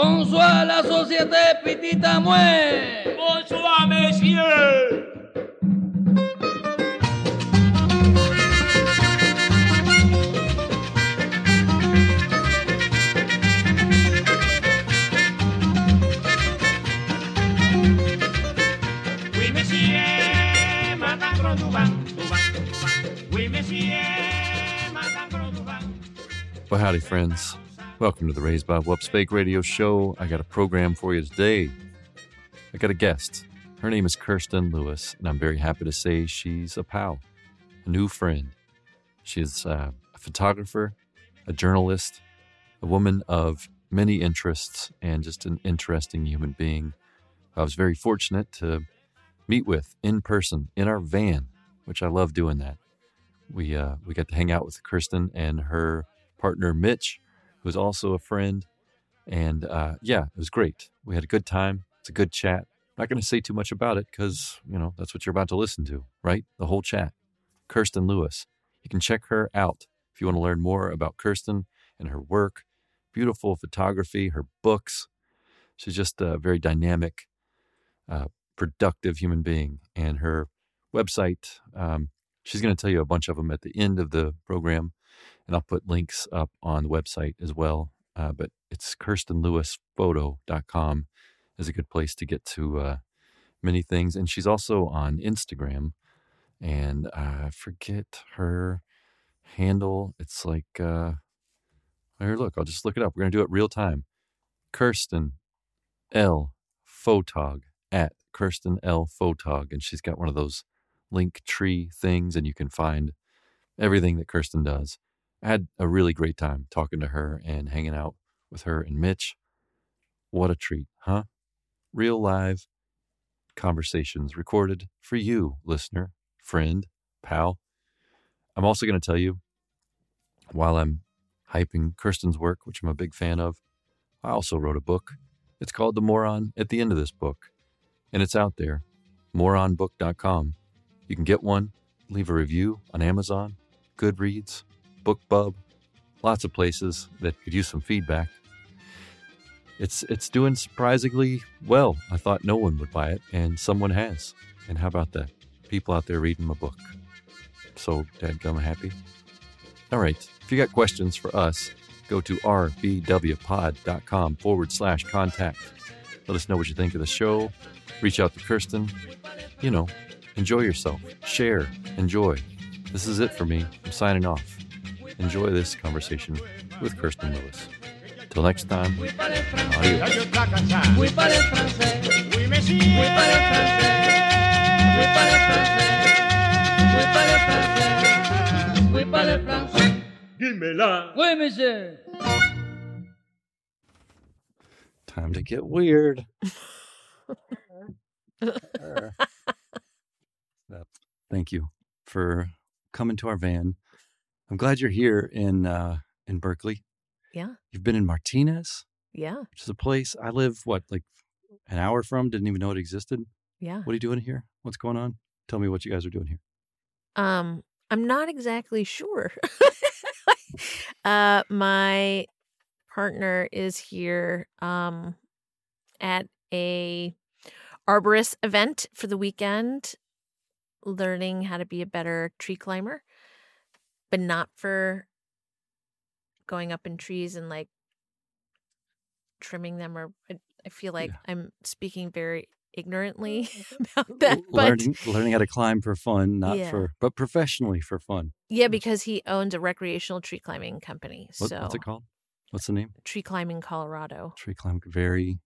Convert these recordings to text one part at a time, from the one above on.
Bonsoir la société petite à moi. Bonsoir, messieurs. Oui, monsieur, Madame Gros-Douban, Douban, Douban. Oui, monsieur, Madame Gros-Douban. Well, howdy, friends. Welcome to the Raised by Whoops Fake Radio Show. I got a program for you today. I got a guest. Her name is Kirsten Lewis, and I'm very happy to say she's a pal, a new friend. She's uh, a photographer, a journalist, a woman of many interests, and just an interesting human being. I was very fortunate to meet with in person in our van, which I love doing that. We uh, we got to hang out with Kirsten and her partner Mitch, who's also a friend, and uh, yeah, it was great. We had a good time. It's a good chat. Not going to say too much about it because you know that's what you're about to listen to, right? The whole chat. Kirsten Lewis. You can check her out if you want to learn more about Kirsten and her work, beautiful photography, her books. She's just a very dynamic, uh, productive human being, and her website. Um, she's going to tell you a bunch of them at the end of the program, and I'll put links up on the website as well. Uh, but it's kirstenlewisphoto.com is a good place to get to uh, many things. And she's also on Instagram, and I forget her handle. It's like, uh, here, look, I'll just look it up. We're going to do it real time. Kirsten L. Photog at Kirsten L. Photog. And she's got one of those link tree things, and you can find everything that Kirsten does. I had a really great time talking to her and hanging out with her and Mitch. What a treat, huh? Real live conversations recorded for you, listener, friend, pal. I'm also going to tell you, while I'm hyping Kirsten's work, which I'm a big fan of, I also wrote a book. It's called The Moron at the end of this book, and it's out there, moronbook.com. You can get one, leave a review on Amazon, Goodreads, BookBub, lots of places that could use some feedback. It's it's doing surprisingly well. I thought no one would buy it, and someone has. And how about that? People out there reading my book. So dadgum happy. All right. If you got questions for us, go to rbwpod.com forward slash contact. Let us know what you think of the show. Reach out to Kirsten. You know, enjoy yourself. Share. Enjoy. This is it for me. I'm signing off. Enjoy this conversation with Kirsten Lewis. Till next time. Time to get weird. Thank you for coming to our van. I'm glad you're here in uh, in Berkeley. Yeah. You've been in Martinez, Yeah. which is a place I live. What, like an hour from? Didn't even know it existed. Yeah. What are you doing here? What's going on? Tell me what you guys are doing here. Um, I'm not exactly sure. uh, my partner is here um, at a arborist event for the weekend, learning how to be a better tree climber, but not for going up in trees and like trimming them. Or I, I feel like Yeah. I'm speaking very ignorantly about that, L- but. learning learning how to climb for fun, not Yeah. for but professionally for fun. Yeah, because he owns a recreational tree climbing company. What, so What's it called? What's the name? Tree Climbing Colorado. Tree climb. Very.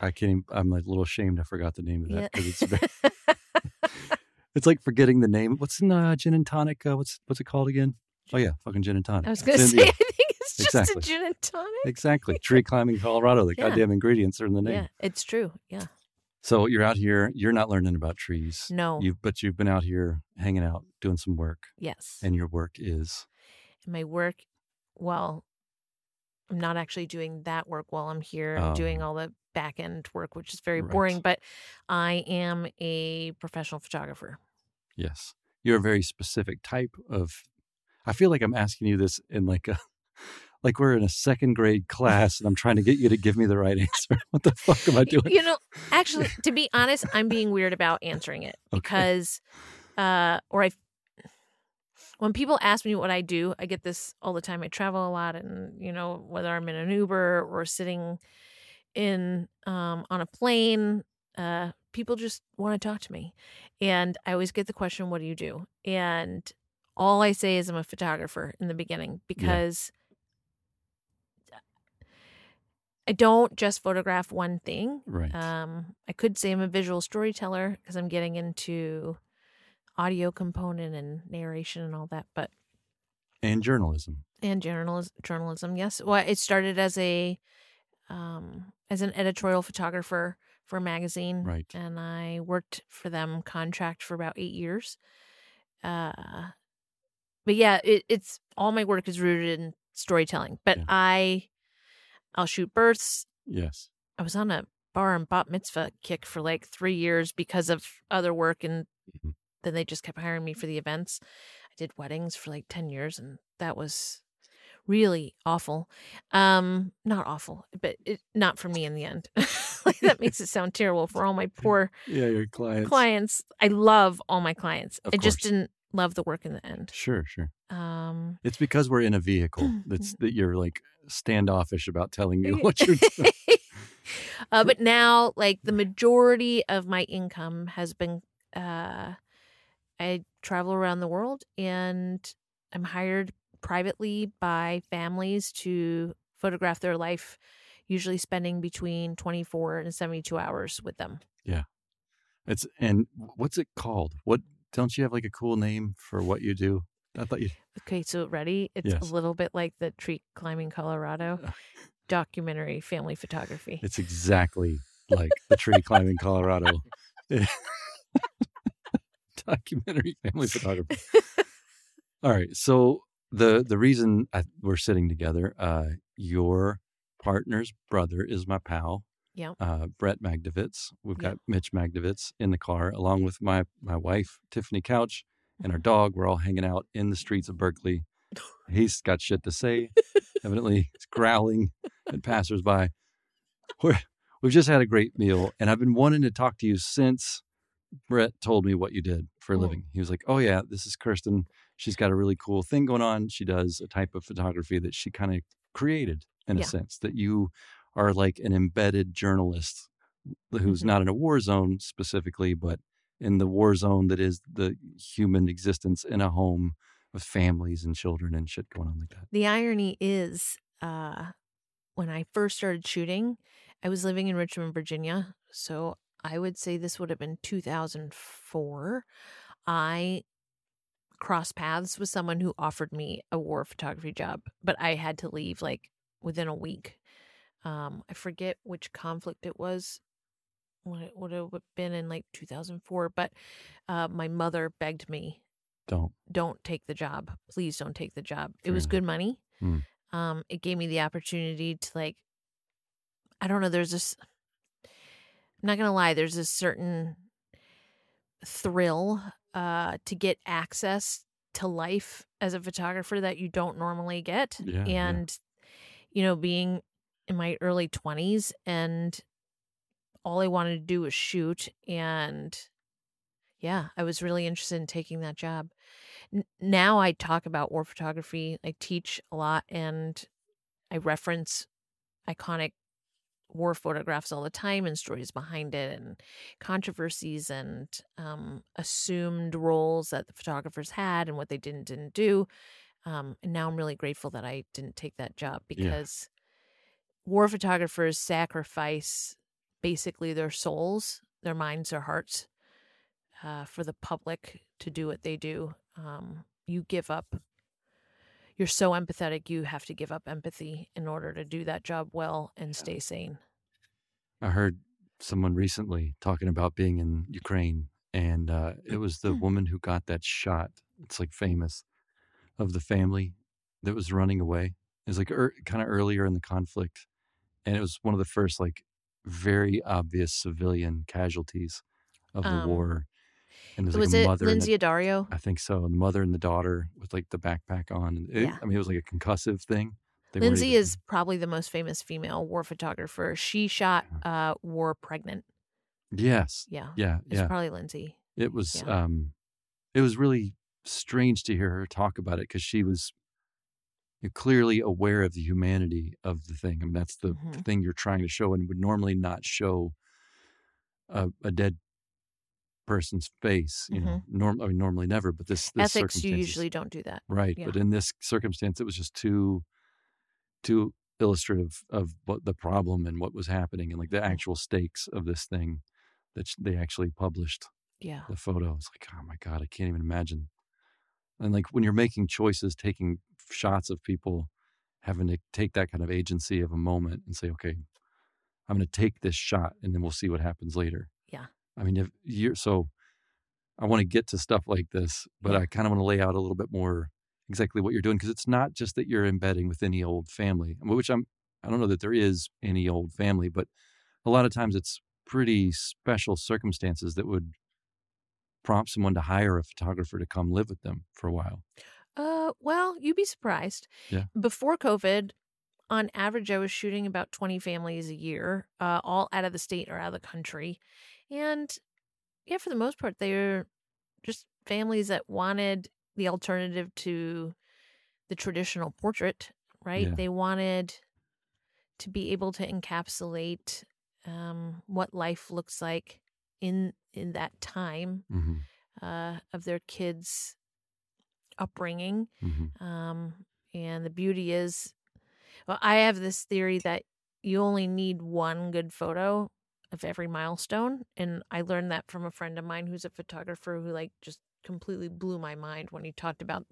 I can't. Even, I'm a little ashamed. I forgot the name of that Yeah. it's very, it's like forgetting the name. What's in uh, gin and tonic? Uh, what's what's it called again? Oh yeah, fucking gin and tonic. I was going to say, I think it's just Exactly. a gin and tonic. exactly. Tree climbing Colorado. The Yeah. goddamn ingredients are in the name. Yeah, it's true. Yeah. So you're out here. You're not learning about trees. No. You've but you've been out here hanging out, doing some work, yes. and your work is And my work, well, I'm not actually doing that work while I'm here. I'm doing Oh. all the back end work, which is very Right. boring, but I am a professional photographer. yes. You're a very specific type of. I feel like I'm asking you this in like a like we're in a second grade class and I'm trying to get you to give me the right answer. What the fuck am I doing? You know, actually, to be honest, I'm being weird about answering it Okay. because, uh, or I, when people ask me what I do, I get this all the time. I travel a lot, and you know, whether I'm in an Uber or sitting in um, on a plane, uh, people just want to talk to me, and I always get the question, "What do you do?" And all I say is I'm a photographer in the beginning because I don't just photograph one thing. Right. Um, I could say I'm a visual storyteller because I'm getting into audio component and narration and all that, but and journalism. and journalism, journalism, yes. Well, it started as a um, as an editorial photographer for a magazine, Right. and I worked for them contract for about eight years. Uh, but yeah, it, it's all my work is rooted in storytelling. But Yeah. I, I'll shoot births. Yes. I was on a bar and bat mitzvah kick for like three years because of other work, and Mhm. Then they just kept hiring me for the events. I did weddings for like ten years, and that was really awful. Um, not awful, but it, not for me in the end. like that makes it sound terrible for all my poor Yeah, your clients. clients. I love all my clients. Of I just didn't love the work in the end. Sure, sure. Um, It's because we're in a vehicle that's that you're like standoffish about telling me what you're doing. uh, but now, like the majority of my income has been, uh, I travel around the world and I'm hired privately by families to photograph their life, usually spending between 24 and 72 hours with them. Yeah. It's and what's it called? What don't you have like a cool name for what you do? I thought you Okay, so ready? It's Yes. a little bit like the tree climbing Colorado documentary family photography. it's exactly like the tree climbing Colorado documentary family photographer. All right, so the the reason I, we're sitting together, uh, your partner's brother is my pal. Yeah. Uh, Brett Magdovitz. We've got. Mitch Magdovitz in the car, along with my my wife Tiffany Couch and our dog. We're all hanging out in the streets of Berkeley. He's got shit to say. Evidently, he's growling at passersby. We're, we've just had a great meal, and I've been wanting to talk to you since Brett told me what you did for a Mm. living. He was like, "Oh yeah, this is Kirsten. She's got a really cool thing going on. She does a type of photography that she kind of created in a sense that you are like an embedded journalist who's Mhm. not in a war zone specifically, but in the war zone that is the human existence in a home with families and children and shit going on like that. The irony is, uh, when I first started shooting, I was living in Richmond, Virginia. So I would say this would have been 2004. I crossed paths with someone who offered me a war photography job, but I had to leave like within a week. Um, I forget which conflict it was. What it would have been in like 2004, but uh, my mother begged me Don't. don't take the job. Please don't take the job. It was good money. Mm. Um, it gave me the opportunity to like, I don't know. There's this. I'm not gonna lie. There's a certain thrill uh, to get access to life as a photographer that you don't normally get, Yeah, yeah. and you know, being in my early 20s and all I wanted to do was shoot and yeah, I was really interested in taking that job. N- now I talk about war photography. I teach a lot and I reference iconic war photographs all the time and stories behind it and controversies and um, assumed roles that the photographers had and what they did and didn't do. Um, and now I'm really grateful that I didn't take that job Yeah. because war photographers sacrifice basically their souls, their minds, their hearts uh, for the public to do what they do. Um, you give up. You're so empathetic, you have to give up empathy in order to do that job well and stay sane. I heard someone recently talking about being in Ukraine, and uh, it was the woman who got that shot. It's like famous of the family that was running away. It was like er, kind of earlier in the conflict, and it was one of the first like very obvious civilian casualties of the Um, war. And there's Was like a it mother. and a- Lynsey Addario? I think so. The mother and the daughter with like the backpack on. It, Yeah. I mean, it was like a concussive thing. They Lindsay able- is probably the most famous female war photographer. She shot uh, War Pregnant. Yes. Yeah. Yeah. It's Yeah. probably Lynsey. It was Yeah. um it was really strange to hear her talk about it because she was clearly aware of the humanity of the thing. I mean, that's the, the Mhm. thing you're trying to show and would normally not show a, a dead person's face, you know. Norm I mean normally never, but this, this Mm-hmm. Ethics, you usually don't do that. right. yeah. But in this circumstance it was just too too illustrative of what the problem and what was happening and like the Mhm. actual stakes of this thing that they actually published Yeah. the photo. It's like, oh my God, I can't even imagine. And like when you're making choices, taking shots of people, having to take that kind of agency of a moment and say, okay, I'm going to take this shot and then we'll see what happens later. Yeah. I mean, if you're so, I want to get to stuff like this, but. I kind of want to lay out a little bit more exactly what you're doing because it's not just that you're embedding with any old family, which I'm, I don't know that there is any old family, but a lot of times it's pretty special circumstances that would prompt someone to hire a photographer to come live with them for a while. Uh, well, you'd be surprised. Yeah. Before COVID, on average, I was shooting about 20 families a year, uh, all out of the state or out of the country. And yeah, for the most part, they're just families that wanted the alternative to the traditional portrait, right? Yeah. They wanted to be able to encapsulate um, what life looks like in in that time hmm uh, of their kids' upbringing. hmm Um, and the beauty is, well, I have this theory that you only need one good photo of every milestone. And I learned that from a friend of mine who's a photographer who, like, just completely blew my mind when he talked about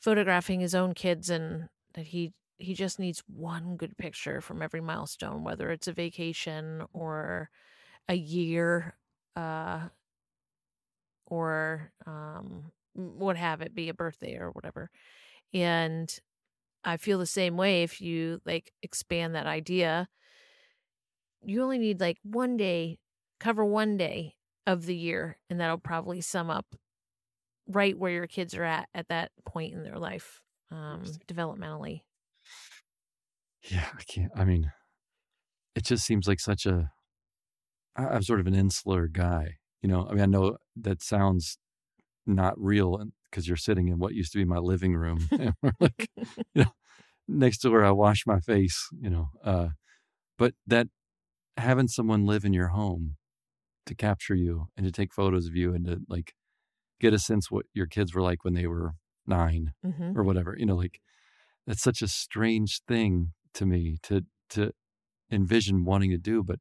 photographing his own kids and that he he just needs one good picture from every milestone whether it's a vacation or a year uh or um what have it be a birthday or whatever and i feel the same way if you like expand that idea you only need like one day cover one day of the year and that'll probably sum up right where your kids are at at that point in their life um developmentally Yeah, I can't. I mean, it just seems like such a. I'm sort of an insular guy, you know. I mean, I know that sounds not real because you're sitting in what used to be my living room, and we're like, you know, next to where I wash my face, you know. Uh, but that having someone live in your home to capture you and to take photos of you and to like get a sense what your kids were like when they were nine hmm or whatever you know like that's such a strange thing to me to to envision wanting to do but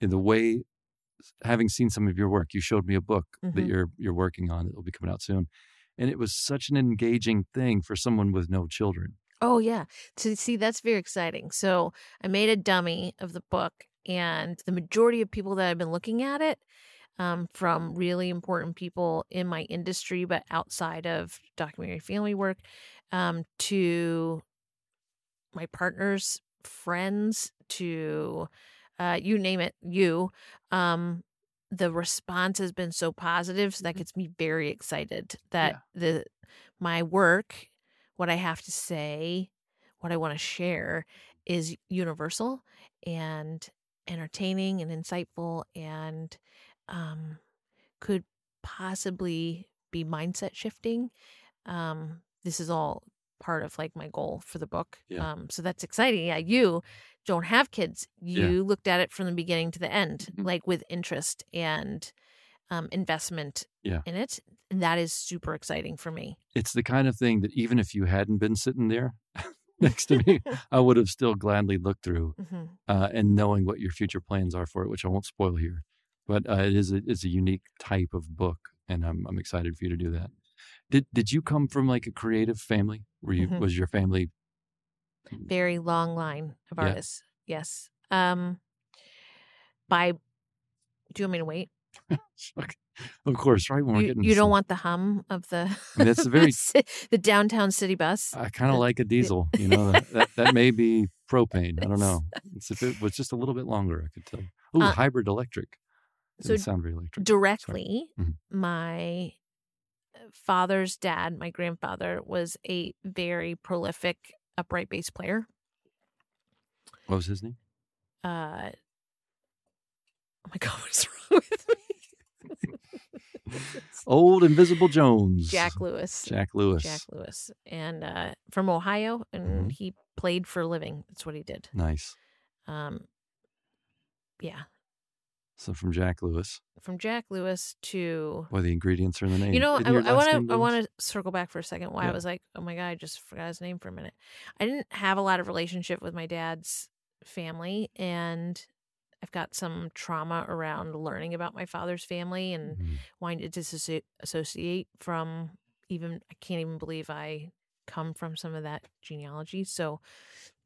in the way having seen some of your work you showed me a book that Mhm. you're you're working on it'll be coming out soon and it was such an engaging thing for someone with no children Oh yeah. To see that's very exciting. So I made a dummy of the book and the majority of people that have been looking at it um, from really important people in my industry but outside of documentary family work um, to my partners friends to uh, you name it you um, the response has been so positive so that gets me very excited that the my work what I have to say, what I want to share is universal and entertaining and insightful and um, could possibly be mindset shifting. Um, this is all part of like my goal for the book. Yeah. Um, so that's exciting. Yeah, you don't have kids. Yeah. You looked at it from the beginning to the end, Mhm. like with interest and um, investment Yeah. in it. And that is super exciting for me. it's the kind of thing that even if you hadn't been sitting there next to me i would have still gladly looked through hmm uh, and knowing what your future plans are for it, which I won't spoil here. But uh, it is a, it's a unique type of book, and I'm I'm excited for you to do that. Did did you come from like a creative family? Were you Mhm. was your family? very long line of Yeah. artists. Yes. Um by do you want me to wait? of course, right when we're You, getting you don't some- want the hum of the that's a very- the downtown city bus. I kind of like a diesel. You know that, that may be propane. I don't know. It's, if it was just a little bit longer, I could tell. Oh, Uh, hybrid electric. so Didn't sound very electric. Directly, Mhm. my father's dad, my grandfather, was a very prolific upright bass player. What was his name? Uh, oh my god, what's wrong with me? Old Invisible Jones. Jack Lewis. Jack Lewis. Jack Lewis, and uh, from Ohio, and Mhm. he played for a living. That's what he did. Nice. Um, yeah, So from Jack Lewis. from Jack Lewis to Boy, the ingredients are in the name. you know, Isn't I want to I want to circle back for a second. Why I was like, oh my god, I just forgot his name for a minute. I didn't have a lot of relationship with my dad's family, and I've got some trauma around learning about my father's family and Mhm. wanting to disassociate from even I can't even believe I come from some of that genealogy. So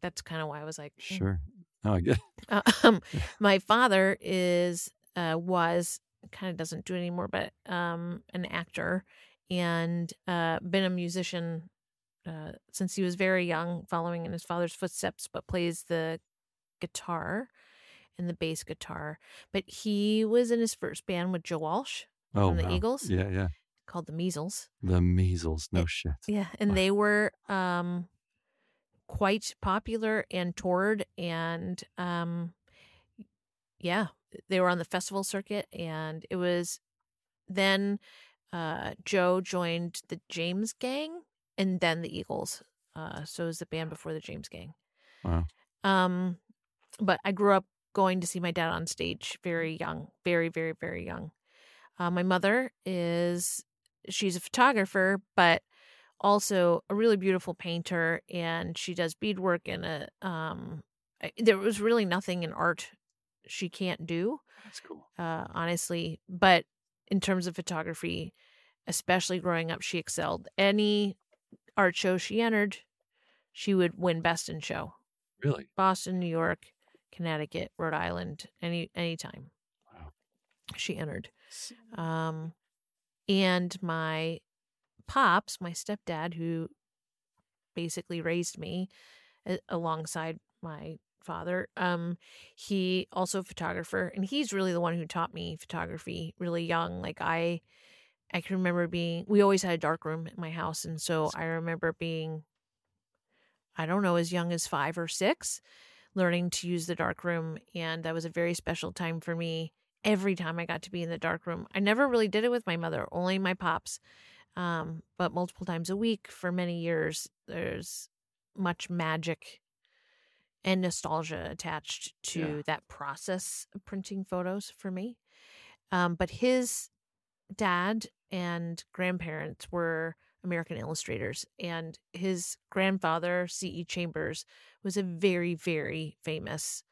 that's kind of why I was like, mm. Sure. Oh, I get Uh, um, my father is uh, was kind of doesn't do it anymore, but um, an actor and uh, been a musician uh, since he was very young, following in his father's footsteps, but plays the guitar and the bass guitar. But he was in his first band with Joe Walsh Oh, from the wow. Eagles Yeah, yeah. called the Measles. The measles. No Eh, shit. Yeah, and Wow. they were um quite popular and toured and um yeah, they were on the festival circuit and it was then uh Joe joined the James Gang and then the Eagles. Uh so it was the band before the James Gang. Wow. Um but I grew up going to see my dad on stage very young, very very very young. Uh, my mother is she's a photographer, but also a really beautiful painter, and she does beadwork and a um. I- There was really nothing in art she can't do, That's cool. uh, honestly. But in terms of photography, especially growing up, she excelled. Any art show she entered, she would win best in show. Really? Boston, New York, Connecticut, Rhode Island, any anytime Wow. she entered. Um, and my pops, my stepdad, who basically raised me a- alongside my father, um, he also a photographer, and he's really the one who taught me photography really young. Like I, I can remember being. We always had a dark room in my house, and so I remember being. I don't know, as young as five or six, learning to use the dark room, and that was a very special time for me every time I got to be in the dark room. I never really did it with my mother, only my pops. Um, but multiple times a week for many years, there's much magic and nostalgia attached to Yeah. that process of printing photos for me. Um, but his dad and grandparents were American illustrators, and his grandfather, C.E. Chambers, was a very, very famous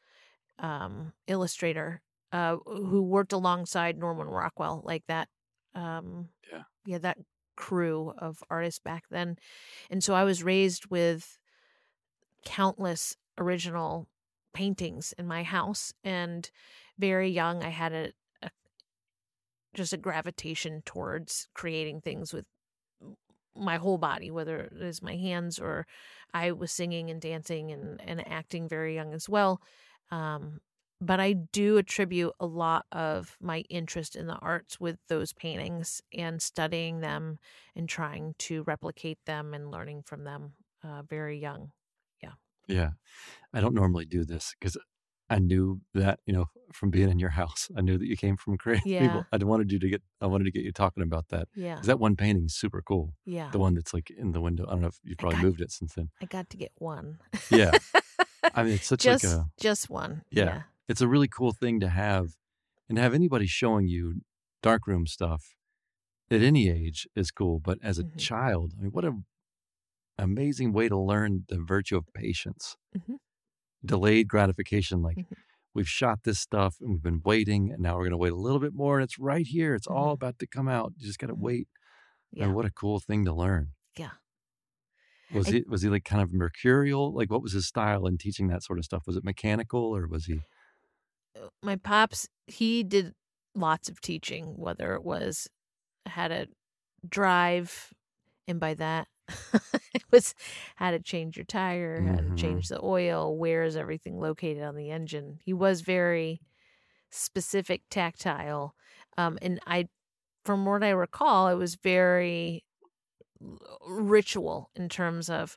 um, illustrator uh, who worked alongside Norman Rockwell, like that. Um, Yeah. yeah, that crew of artists back then, and so I was raised with countless original paintings in my house, and very young, I had a, a just a gravitation towards creating things with my whole body, whether it is my hands or I was singing and dancing and, and acting very young as well. Um, but I do attribute a lot of my interest in the arts with those paintings and studying them and trying to replicate them and learning from them uh, very young. Yeah. Yeah. I don't normally do this because I knew that, you know, from being in your house, I knew that you came from creative Yeah. people. I wanted you to get, I wanted to get you talking about that. Yeah. 'Cause that one painting is super cool. Yeah. The one that's like in the window. I don't know if you've probably got- moved it since then. I got to get one. Yeah. I mean, it's such just like a, just one. Yeah. it's a really cool thing to have and to have anybody showing you darkroom stuff at any age is cool. But as a Mhm. child, I mean, what a amazing way to learn the virtue of patience, Mhm. Delayed gratification. Like Mhm. we've shot this stuff and we've been waiting, and now we're going to wait a little bit more, and it's right here. It's all Mhm. about to come out. You just got to Mhm. wait. Yeah. And what a cool thing to learn. Yeah. Was I- he was he like kind of mercurial? Like what was his style in teaching that sort of stuff? Was it mechanical or was he? uh, my pops he did lots of teaching whether it was how to drive and by that it was how to change your tire how Mhm. to change the oil where is everything located on the engine he was very specific tactile um and i from what i recall it was very ritual in terms of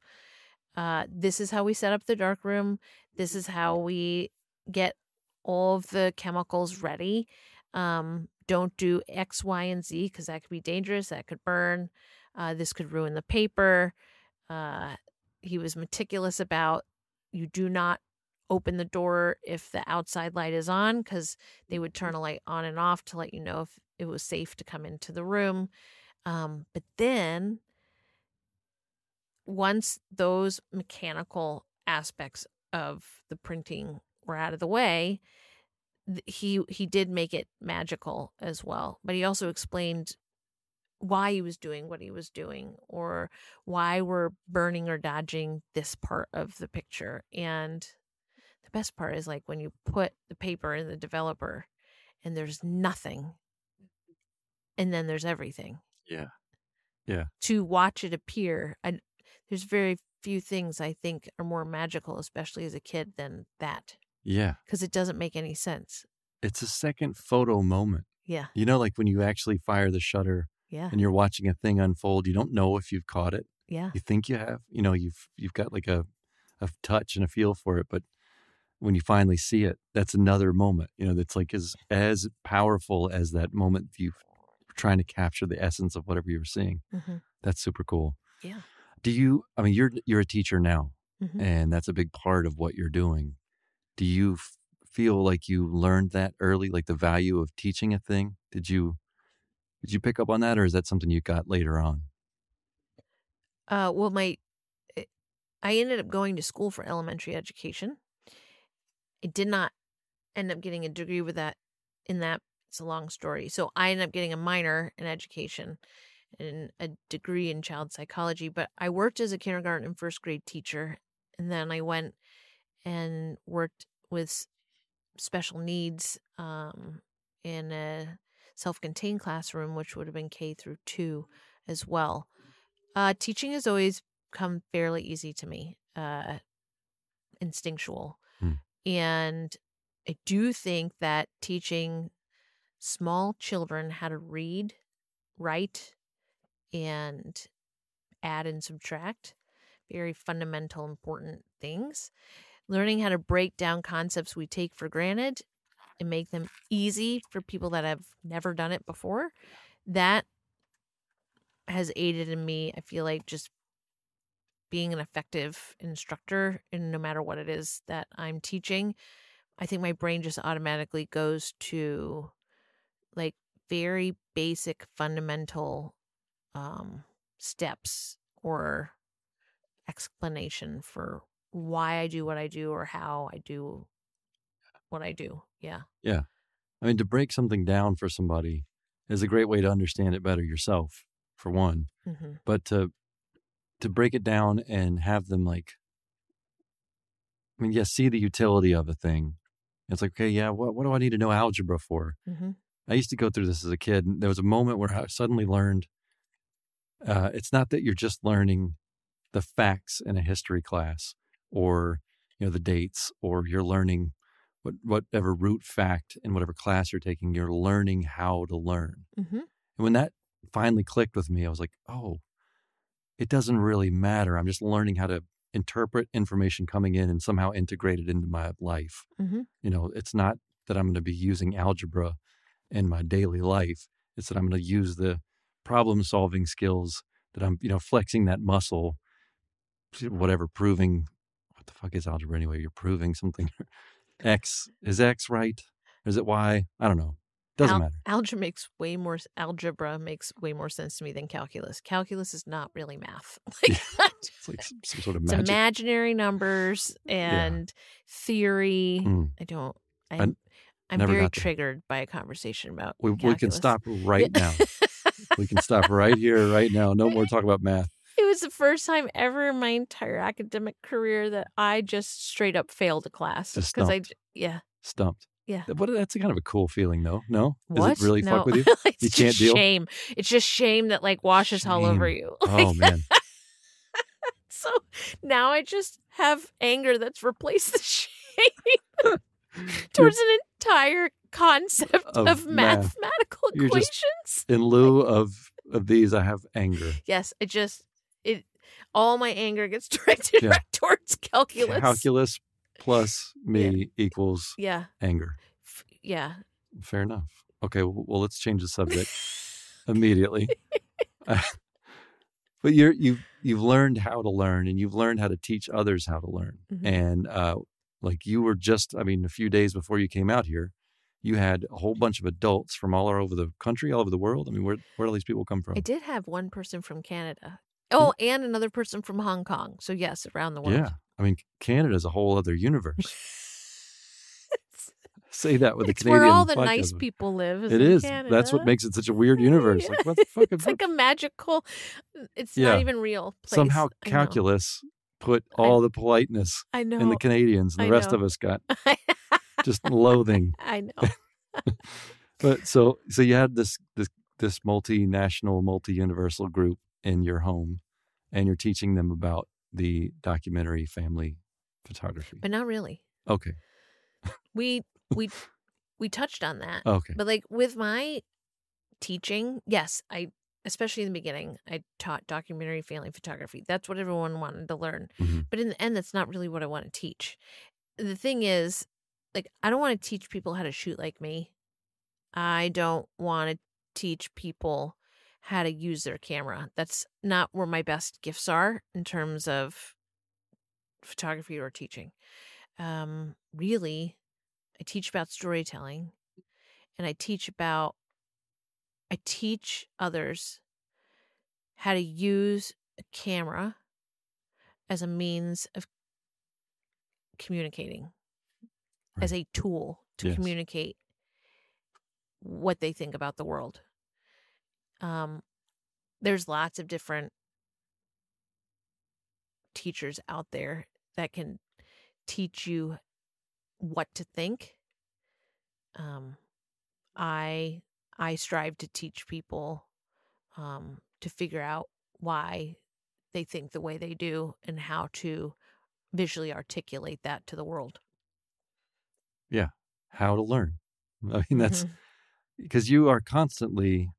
uh, this is how we set up the dark room. This is how we get all of the chemicals ready. Um, don't do X, Y, and Z because that could be dangerous. That could burn. Uh, this could ruin the paper. Uh, he was meticulous about you do not open the door if the outside light is on because they would turn a light on and off to let you know if it was safe to come into the room. Um, but then once those mechanical aspects of the printing were out of the way, he he did make it magical as well. But he also explained why he was doing what he was doing or why we're burning or dodging this part of the picture. And the best part is like when you put the paper in the developer and there's nothing and then there's everything Yeah. Yeah. To watch it appear. I, there's very few things I think are more magical, especially as a kid, than that Yeah. because it doesn't make any sense. It's a second photo moment. Yeah, You know, like when you actually fire the shutter yeah, and you're watching a thing unfold, you don't know if you've caught it. yeah, You think you have. You know, you've you've got like a a touch and a feel for it, but when you finally see it, that's another moment. You know, that's like as as powerful as that moment you were trying to capture the essence of whatever you're seeing. hmm That's super cool. Yeah. Do you? I mean, you're you're a teacher now, hmm and that's a big part of what you're doing. Do you f- feel like you learned that early, like the value of teaching a thing? Did you did you pick up on that, or is that something you got later on? Uh, well, my eh, I ended up going to school for elementary education. I did not end up getting a degree with that. In that, it's a long story. So I ended up getting a minor in education and a degree in child psychology. But I worked as a kindergarten and first grade teacher, and then I went and worked with special needs um, in a self-contained classroom, which would have been K through two as well. Uh, teaching has always come fairly easy to me, uh, instinctual. Hmm. And I do think that teaching small children how to read, write, and add and subtract, very fundamental, important things. Learning how to break down concepts we take for granted and make them easy for people that have never done it before, that has aided in me. I feel like just being an effective instructor and no matter what it is that I'm teaching, I think my brain just automatically goes to like very basic fundamental um steps or explanation for why I do what I do or how I do what I do. Yeah. Yeah. I mean, to break something down for somebody is a great way to understand it better yourself, for one. hmm But to to break it down and have them like, I mean, yes, see the utility of a thing. It's like, okay, yeah, what what do I need to know algebra for? hmm I used to go through this as a kid. And there was a moment where I suddenly learned uh, it's not that you're just learning the facts in a history class or you know the dates or you're learning what, whatever root fact in whatever class you're taking. You're learning how to learn. hmm And when that finally clicked with me, I was like, oh, it doesn't really matter. I'm just learning how to interpret information coming in and somehow integrate it into my life. hmm You know, it's not that I'm going to be using algebra in my daily life. It's that I'm going to use the problem solving skills that I'm, you know, flexing that muscle, whatever, proving what the fuck is algebra anyway? You're proving something. X is X right? Or is it Y? I don't know. Doesn't Al- matter. Algebra makes way more algebra makes way more sense to me than calculus. Calculus is not really math. Like, It's like some, some sort of it's imaginary numbers and theory. Mm. I don't. I I'm, I'm never very triggered by a conversation about. We, we can stop right Yeah. now. We can stop right here, right now. No more talk about math. Was the first time ever in my entire academic career that I just straight up failed a class Just I, yeah, Stumped. Yeah. What? That's a kind of a cool feeling, though. No, what? does it really no. fuck with you? it's You just can't deal? shame. It's just shame that like washes all over Shame. you. Oh man, So now I just have anger that's replaced the shame towards an entire concept Of of, mathematical just- equations. in lieu of of these, I have anger. yes, I just all my anger gets directed Yeah. right towards calculus. Calculus plus me equals Yeah. anger. F- Yeah. Fair enough. Okay, well, let's change the subject immediately. but you're you've you've learned how to learn, and you've learned how to teach others how to learn. Mhm. And uh, like you were just, I mean, a few days before you came out here, you had a whole bunch of adults from all over the country, all over the world. I mean, where where do these people come from? I did have one person from Canada. Mm. Oh, and another person from Hong Kong. So yes, around the world. Yeah, I mean, Canada's a whole other universe. Say that with it's Canadian. where all the podcast. nice people live. Is It. Canada. That's what makes it such a weird universe. Like, what the fuck? It's like a magical. It's Yeah. not even real. Place. somehow calculus put I- all the politeness I know. in the Canadians, and I the rest know. of us got just loathing. I know. But so so you had this this this multinational, multi universal group in your home, and you're teaching them about the documentary family photography. But not really. Okay, We we we touched on that. okay, But like with my teaching, yes, I especially in the beginning, I taught documentary family photography. That's what everyone wanted to learn. Mhm. But in the end, that's not really what I want to teach. The thing is, like, I don't want to teach people how to shoot like me. I don't want to teach people how to use their camera. That's not where my best gifts are in terms of photography or teaching. Um, really, I teach about storytelling and I teach about I teach others how to use a camera as a means of communicating as a tool to Yes. communicate what they think about the world um there's lots of different teachers out there that can teach you what to think. Um i i strive to teach people um to figure out why they think the way they do and how to visually articulate that to the world. Yeah, how to learn. I mean, that's because you are constantly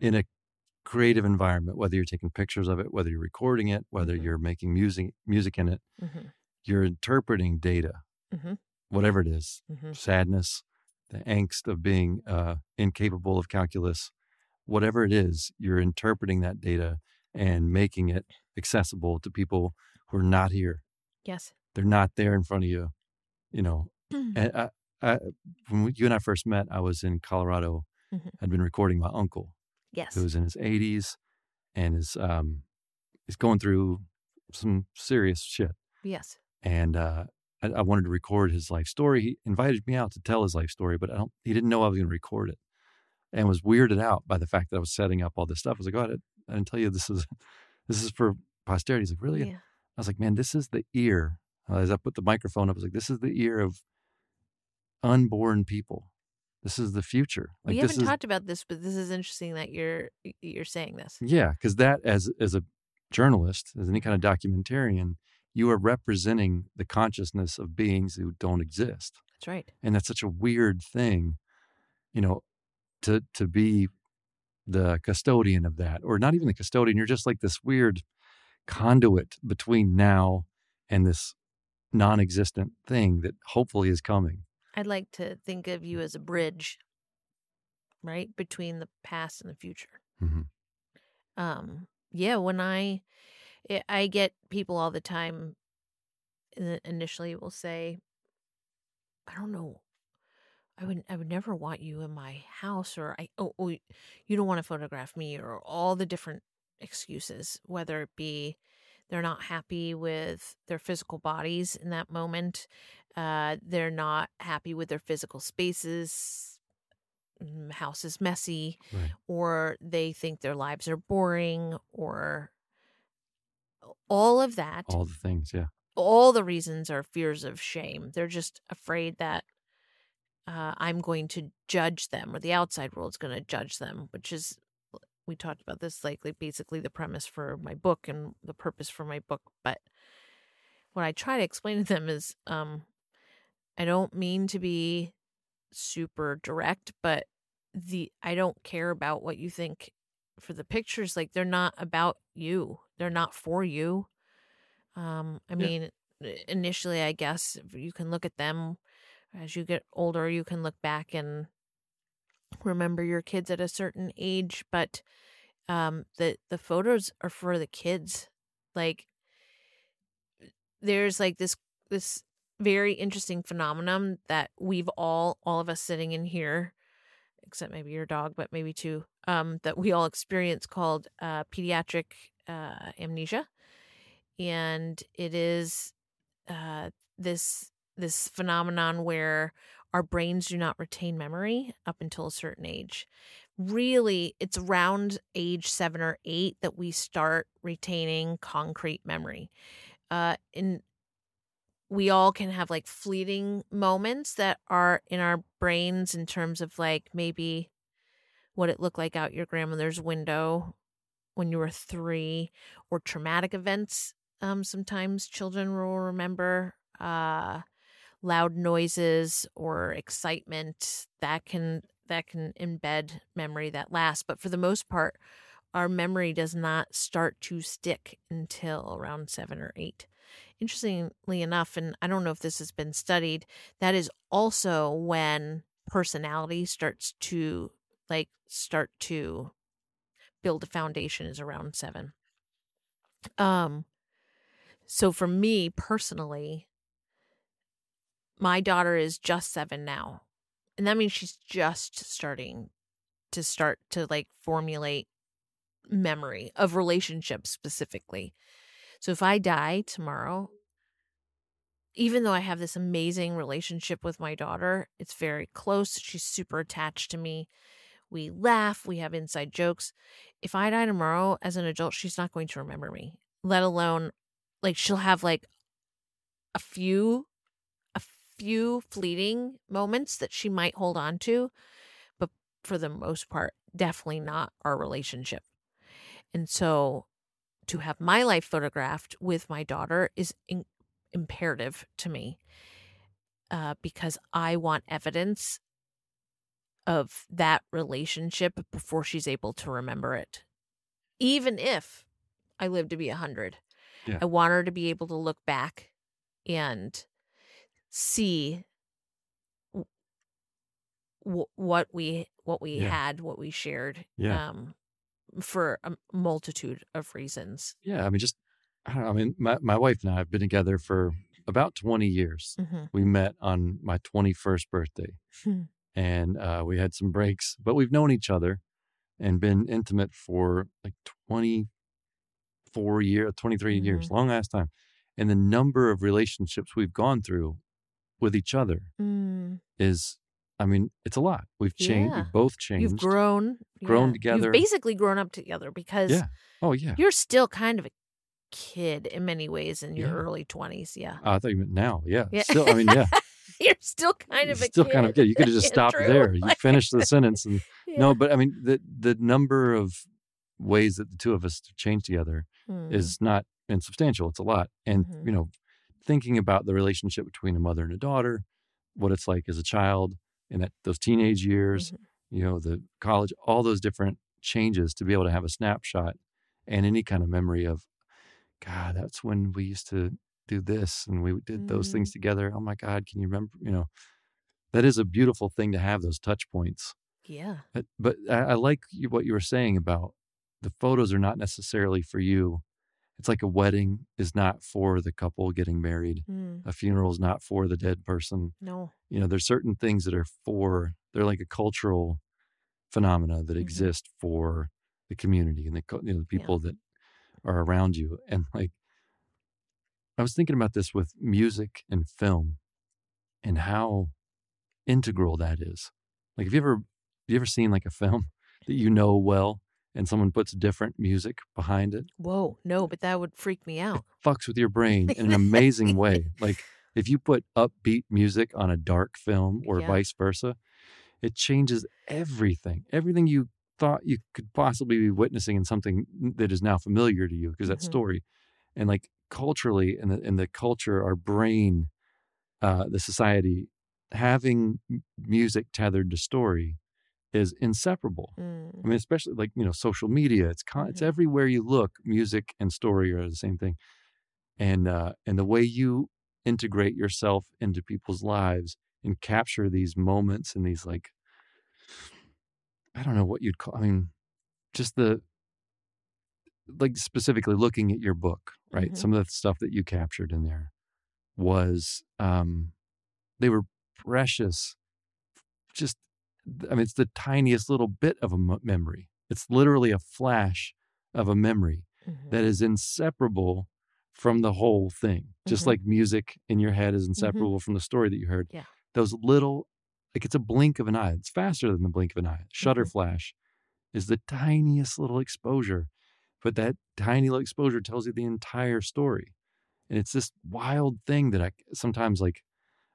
in a creative environment, whether you're taking pictures of it, whether you're recording it, whether Mhm. you're making music music in it, Mhm. you're interpreting data, Mhm. whatever it is, Mhm. sadness, the angst of being uh, incapable of calculus, whatever it is, you're interpreting that data and making it accessible to people who are not here. yes They're not there in front of you, you know. And I, I, when you and I first met, I was in Colorado. I'd been recording my uncle, yes who was in his 80s and is um, he's going through some serious shit. yes And uh, I, I wanted to record his life story. He invited me out to tell his life story, but I don't. He didn't know I was going to record it, and was weirded out by the fact that I was setting up all this stuff. I was like, "Oh, I didn't, I didn't tell you this is this is for posterity." He's like, "Really?" yeah I was like, "Man, this is the ear." As I put the microphone up, I was like, "This is the ear of unborn people. This is the future." Like we haven't is talked about this but this is interesting that you're you're saying this Yeah, because that as as a journalist, as any kind of documentarian, you are representing the consciousness of beings who don't exist, that's right and that's such a weird thing, you know, to to be the custodian of that, or not even the custodian. You're just like this weird conduit between now and this non-existent thing that hopefully is coming. I'd like to think of you as a bridge right between the past and the future Mhm. um yeah when i i I get people all the time initially will say i don't know i would i would never want you in my house or i oh, oh you don't want to photograph me or all the different excuses whether it be they're not happy with their physical bodies in that moment uh they're not happy with their physical spaces house is messy Right. or they think their lives are boring or all of that All the things, yeah. all the reasons are fears of shame they're just afraid that uh, i'm going to judge them or the outside world's going to judge them which is we talked about this like, like basically the premise for my book and the purpose for my book but what i try to explain to them is um i don't mean to be super direct but the i don't care about what you think for the pictures like they're not about you. They're not for you. Um i Yeah. mean initially i guess you can look at them as you get older you can look back and remember your kids at a certain age but um the the photos are for the kids. Like there's like this this very interesting phenomenon that we've all all of us sitting in here except maybe your dog but maybe two um that we all experience called uh pediatric uh amnesia. And it is uh this this phenomenon where our brains do not retain memory up until a certain age. Really it's around age 7 or 8 that we start retaining concrete memory. Uh in we all can have like fleeting moments that are in our brains in terms of like maybe what it looked like out your grandmother's window when you were three or traumatic events um sometimes children will remember uh loud noises or excitement that can that can embed memory that lasts but for the most part our memory does not start to stick until around 7 or 8 interestingly enough and i don't know if this has been studied that is also when personality starts to like start to build a foundation is around 7 um so for me personally my daughter is just 7 now and that means she's just starting to start to like formulate memory of relationships specifically so if I die tomorrow, even though I have this amazing relationship with my daughter, it's very close. She's super attached to me. We laugh, we have inside jokes. If I die tomorrow as an adult, she's not going to remember me, let alone like she'll have like a few a few fleeting moments that she might hold on to, but for the most part, definitely not our relationship. And so to have my life photographed with my daughter is in- imperative to me uh, because I want evidence of that relationship before she's able to remember it. Even if I live to be a 100, Yeah. I want her to be able to look back and see w- what we what we Yeah. had, what we shared. Yeah. Um, for a multitude of reasons. Yeah, I mean, just I know. I mean, my my wife and I have been together for about twenty years. Mm-hmm. We met on my twenty first birthday, Hmm. and uh, we had some breaks, but we've known each other and been intimate for like twenty four years, twenty years, long ass time. And the number of relationships we've gone through with each other Mm, is, I mean, it's a lot. We've changed. Yeah. We've both changed. you've grown, grown yeah. together. You've basically grown up together because Yeah. Oh yeah. you're still kind of a kid in many ways in your Yeah. early twenties. Yeah, Oh, I thought you meant now. Yeah. Yeah. Still, I mean, yeah. you're still kind of a still kid. kind of good. You could have just stopped Andrew. there. You Like, finished the sentence, and no, but I mean, the the number of ways that the two of us change together Mm, is not insubstantial. It's a lot, and Mhm. you know, thinking about the relationship between a mother and a daughter, what it's like as a child in that those teenage years, Mhm. you know, the college, all those different changes to be able to have a snapshot and any kind of memory of, God, that's when we used to do this and we did those Mm. things together. Oh my God, can you remember? You know, that is a beautiful thing to have those touch points. yeah, But, but I, I like you, what you were saying about the photos are not necessarily for you. It's like a wedding is not for the couple getting married. Mm, A funeral is not for the dead person. no, You know, there's certain things that are for, they're like a cultural phenomena that Mhm. exist for the community and the, you know, the people that are around you. And like, I was thinking about this with music and film and how integral that is. Like, have you ever, have you ever seen like a film that you know well and someone puts different music behind it? whoa, no, but that would freak me out. fucks with your brain in an amazing way. Like if you put upbeat music on a dark film or Yeah. vice versa, it changes everything. Everything you thought you could possibly be witnessing in something that is now familiar to you because that Mhm. story and like culturally in the in the culture our brain uh the society having music tethered to story is inseparable. Mm. I mean, especially like you know, social media. It's con- it's Mhm. everywhere you look. Music and story are the same thing, and uh, and the way you integrate yourself into people's lives and capture these moments and these like, I don't know what you'd call. I mean, just the like specifically looking at your book, right? Mhm. Some of the stuff that you captured in there was um they were precious just i mean it's the tiniest little bit of a memory it's literally a flash of a memory Mhm. that is inseparable from the whole thing just Mhm. like music in your head is inseparable from the story that you heard Yeah. those little like it's a blink of an eye it's faster than the blink of an eye shutter Mhm. flash is the tiniest little exposure but that tiny little exposure tells you the entire story and it's this wild thing that i sometimes like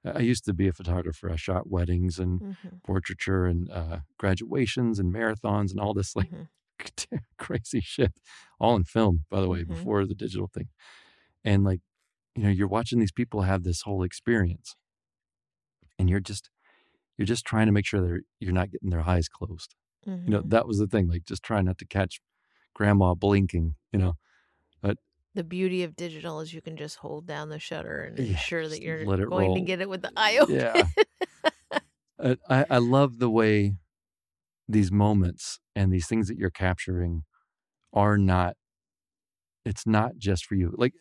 i used to be a photographer i shot weddings and Mhm. portraiture and uh, graduations and marathons and all this like Mhm. crazy shit, all in film, by the way, Mhm. before the digital thing. And like, you know, you're watching these people have this whole experience, and you're just you're just trying to make sure they're you're not getting their eyes closed. You know, Mhm. that was the thing. Like, just try not to catch grandma blinking. You know, the beauty of digital is you can just hold down the shutter and Yeah, ensure that you're going to get it with the eye open. yeah. I I love the way these moments and these things that you're capturing are not it's not just for you like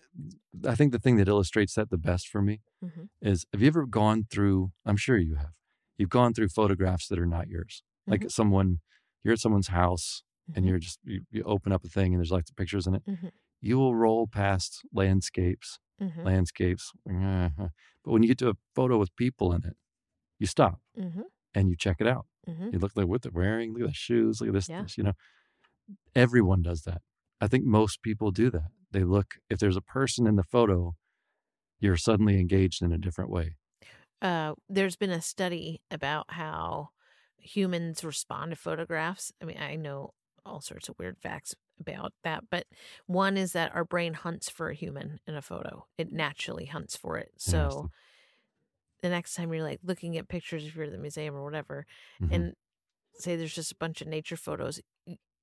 i think the thing that illustrates that the best for me Mhm. is have you ever gone through i'm sure you have you've gone through photographs that are not yours like someone you're at someone's house and Mhm. you're just you, you open up a thing and there's lots of pictures in it Mhm. You will roll past landscapes Mhm. landscapes but when you get to a photo with people in it you stop Mhm. and you check it out Mhm. you look like what they're wearing. Look at the shoes. Look at this, Yeah. this. You know, everyone does that. I think most people do that. They look if there's a person in the photo, you're suddenly engaged in a different way. uh, there's been a study about how humans respond to photographs. I mean, I know all sorts of weird facts about that, but one is that our brain hunts for a human in a photo. It naturally hunts for it. So the next time you're like looking at pictures if you're at the museum or whatever, Mhm. and say there's just a bunch of nature photos,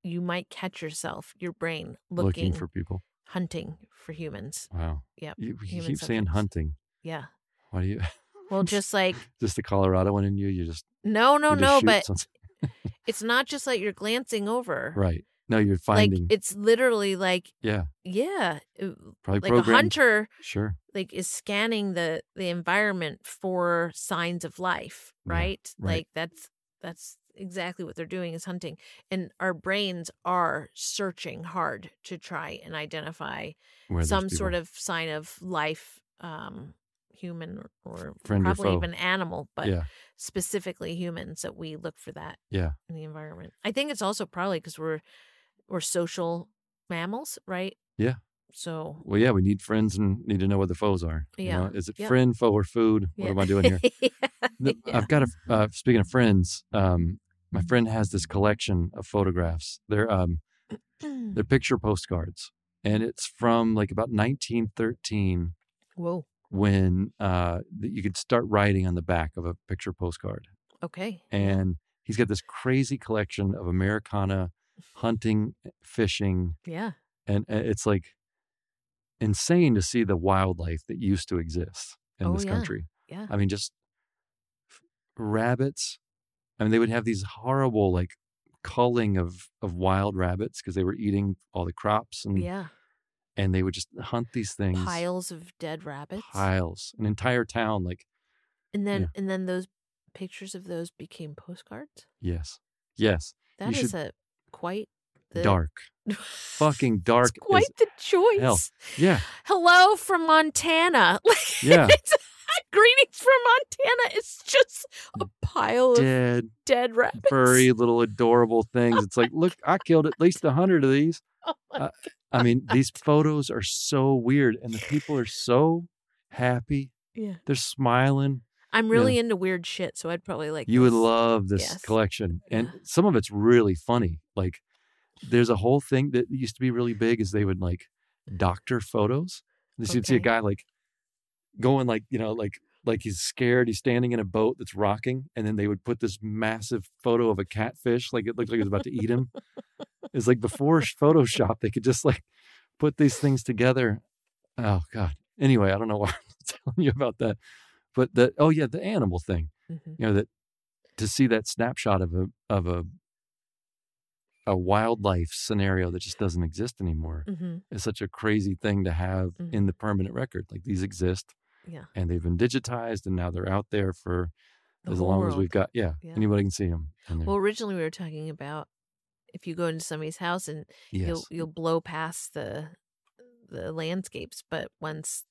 you might catch yourself, your brain looking, looking for people. hunting for humans. Wow. Yep, You, you keep saying hunting. Yeah. Why do you? Well, just like just the Colorado one in you. You just no, no, no, but something. It's not just like you're glancing over. right. No, you're Like finding. it's literally like yeah, yeah, probably like a hunter Sure. like is scanning the the environment for signs of life, Yeah, right? right. Like that's that's exactly what they're doing is hunting. And our brains are searching hard to try and identify Where some sort of sign of life um human or, or Friend probably foe. even animal, but yeah, specifically humans that we look for that yeah, in the environment. I think it's also probably because we're we're social mammals, right? Yeah. So Well, yeah, we need friends and need to know what the foes are. you Yeah, know? Is it friend, foe, or food? What yeah. am I doing here? Yeah. I've got a. Uh, speaking of friends, um, my Mm-hmm. friend has this collection of photographs. They're um, they're picture postcards, and it's from like about 1913 Whoa. When uh, you could start writing on the back of a picture postcard. Okay. And he's got this crazy collection of Americana hunting, fishing, Yeah. and uh, it's like insane to see the wildlife that used to exist in Oh, this yeah. country. Yeah. I mean, just rabbits. I mean, they would have these horrible like culling of of wild rabbits because they were eating all the crops and Yeah. And they would just hunt these things Piles of dead rabbits. piles an entire town like And then Yeah. and then those pictures of those became postcards. yes yes That You is a quite the dark fucking dark It's quite the choice. hell. yeah Hello from Montana. Like Yeah. greetings from Montana. It's just a pile of dead dead rabbits. furry little adorable things it's like look i killed at least a hundred of these Oh my Uh, I mean, these photos are so weird, and the people are so happy. Yeah. They're smiling. I'm really into weird shit, so I'd probably like You would love this Yes. collection, and Yeah. some of it's really funny. Like, there's a whole thing that used to be really big is they would like doctor photos. So You'd see a guy like going like you know like like he's scared. He's standing in a boat that's rocking, and then they would put this massive photo of a catfish, like it looked like it was about to eat him. It's like before Photoshop, they could just like put these things together. Oh God. Anyway, I don't know why I'm telling you about that, but the oh yeah, the animal thing. Mhm. You know that to see that snapshot of a of a a wildlife scenario that just doesn't exist anymore hmm is such a crazy thing to have in the permanent record. Like these exist Yeah. and they've been digitized and now they're out there for The as long as we've got yeah, Yeah. anybody can see them Well, originally we were talking about if you go into somebody's house and yes you'll you'll blow past the the landscapes, but once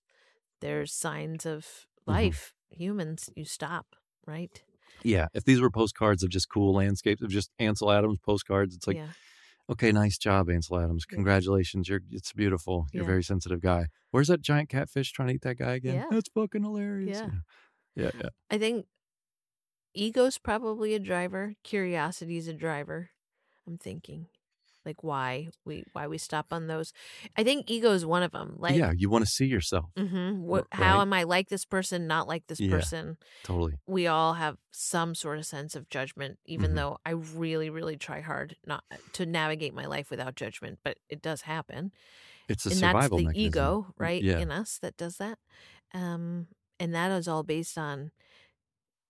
there's signs of Mm-hmm. life, humans, you stop, right? yeah if these were postcards of just cool landscapes of just ansel adams postcards it's like yeah. okay nice job ansel adams congratulations you're it's beautiful you're a very sensitive guy where's that giant catfish trying to eat that guy again Yeah. that's fucking hilarious Yeah. yeah yeah, yeah. I think ego's probably a driver, Curiosity's a driver. I'm thinking like why we why we stop on those. I think ego is one of them. Like yeah you want to see yourself hmm What, R- how am I like this person, not like this Yeah. person? totally we all have some sort of sense of judgment even Mhm. though i really really try hard not to navigate my life without judgment but it does happen it's a and that's the mechanism. ego right yeah in us that does that um and that is all based on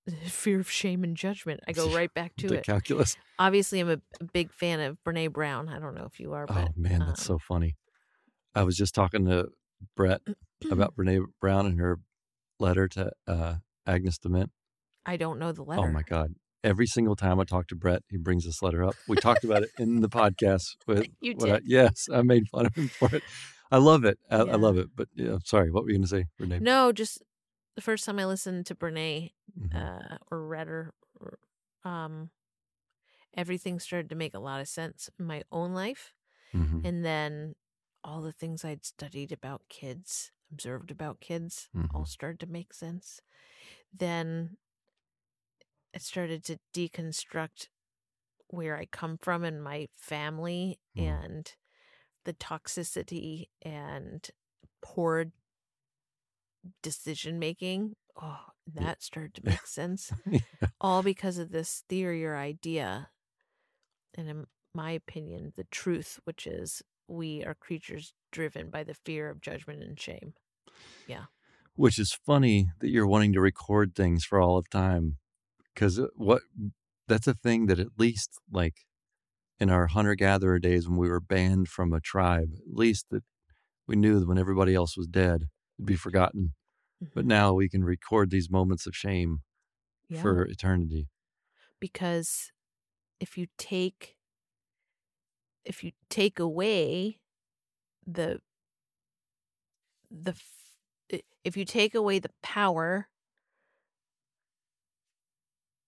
fear of shame and judgment i go right back to the it calculus obviously i'm a a big fan of brene brown i don't know if you are Oh man, that's um, so funny. I was just talking to Brett about Brene Brown and her letter to uh, Agnes de Mille. i don't know the letter Oh my God! Every single time I talk to Brett, he brings this letter up. We talked about it in the podcast. With You what I- did. yes, I made fun of him for it. I love it. I, Yeah. I love it. But yeah, sorry. What were you going to say, Renee? no just the first time i listened to brene Mhm. uh, or read her, um, everything started to make a lot of sense in my own life. Mhm. And then all the things I'd studied about kids, observed about kids, all Mhm. started to make sense. Then I started to deconstruct where I come from and my family Mm. and the toxicity and poor decision making. Oh, that started to make sense. Yeah. All because of this theory or idea. And in my opinion, the truth, which is we are creatures driven by the fear of judgment and shame. Yeah. Which is funny that you're wanting to record things for all of time, because what that's a thing that at least like in our hunter gatherer days when we were banned from a tribe, at least that we knew that when everybody else was dead, be forgotten. But Mhm. now we can record these moments of shame Yeah. for eternity. because if you take if you take away the the if you take away the power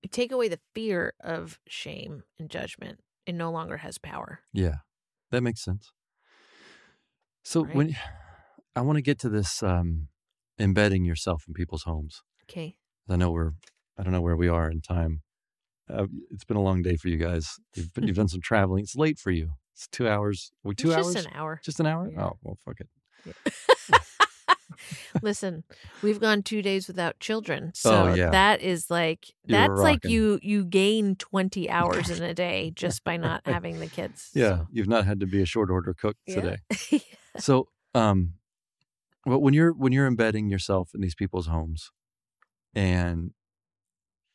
you take away the fear of shame and judgment it no longer has power Yeah, that makes sense. So Right. when I want to get to this um, embedding yourself in people's homes, okay I know we're I don't know where we are in time. Uh, it's been a long day for you guys. You've been, you've done some traveling. It's late for you. It's two hours. We two it's hours. just an hour Just an hour? Yeah. Oh well, fuck it. Listen, we've gone two days without children, so Oh, yeah. that is like that's like you you gain twenty hours in a day just by not having the kids. Yeah, so, you've not had to be a short order cook yeah. today. So, um, well, when you're when you're embedding yourself in these people's homes, and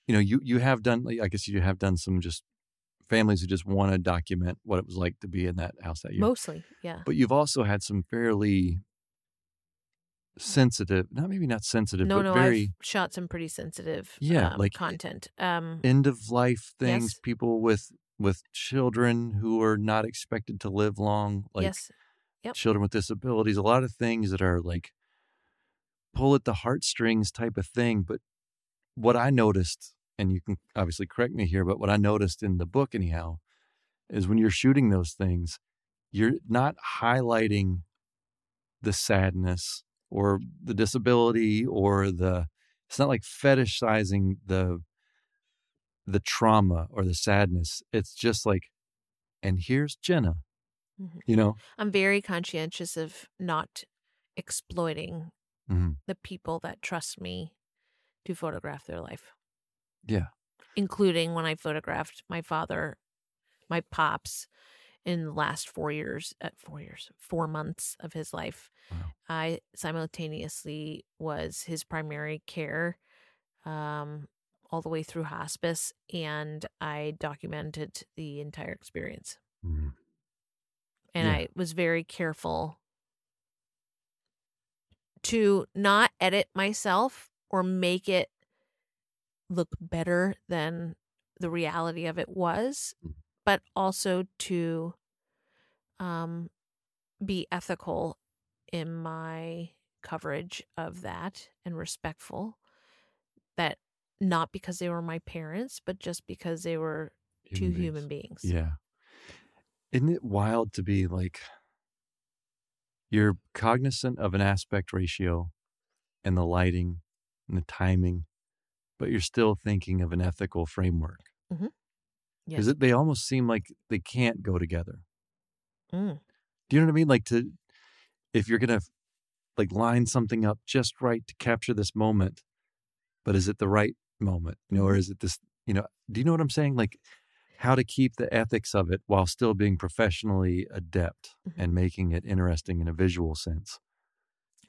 you know you you have done, like, I guess you have done some just families who just want to document what it was like to be in that house that year. Mostly, yeah. But you've also had some fairly sensitive, not maybe not sensitive, No, but no, very I've shot some pretty sensitive, Yeah, um, like- content. Um, end of life things. Yes. People with with children who are not expected to live long, like yes, Yep. children with disabilities, a lot of things that are like pull at the heartstrings type of thing. But what I noticed, and you can obviously correct me here, but what I noticed in the book, anyhow, is when you're shooting those things, you're not highlighting the sadness or the disability or the, it's not like fetishizing the, the trauma or the sadness. It's just like, and here's Jenna, Mhm. you know? I'm very conscientious of not exploiting Mhm. the people that trust me to photograph their life. Yeah. Including when I photographed my father, my pops, in the last four years, at four years, four months of his life. Wow. I simultaneously was his primary care um, all the way through hospice, and I documented the entire experience. Mhm. And Yeah. I was very careful to not edit myself or make it look better than the reality of it was, Mhm. but also to um, be ethical in my coverage of that and respectful that not because they were my parents, but just because they were two beings. human beings. Yeah. Isn't it wild to be like you're cognizant of an aspect ratio and the lighting and the timing, but you're still thinking of an ethical framework. Yes. Because they almost seem like they can't go together. Mm. Do you know what I mean? Like to if you're gonna like line something up just right to capture this moment, but is it the right moment? You know, or is it this? You know, do you know what I'm saying? Like how to keep the ethics of it while still being professionally adept Mhm. and making it interesting in a visual sense.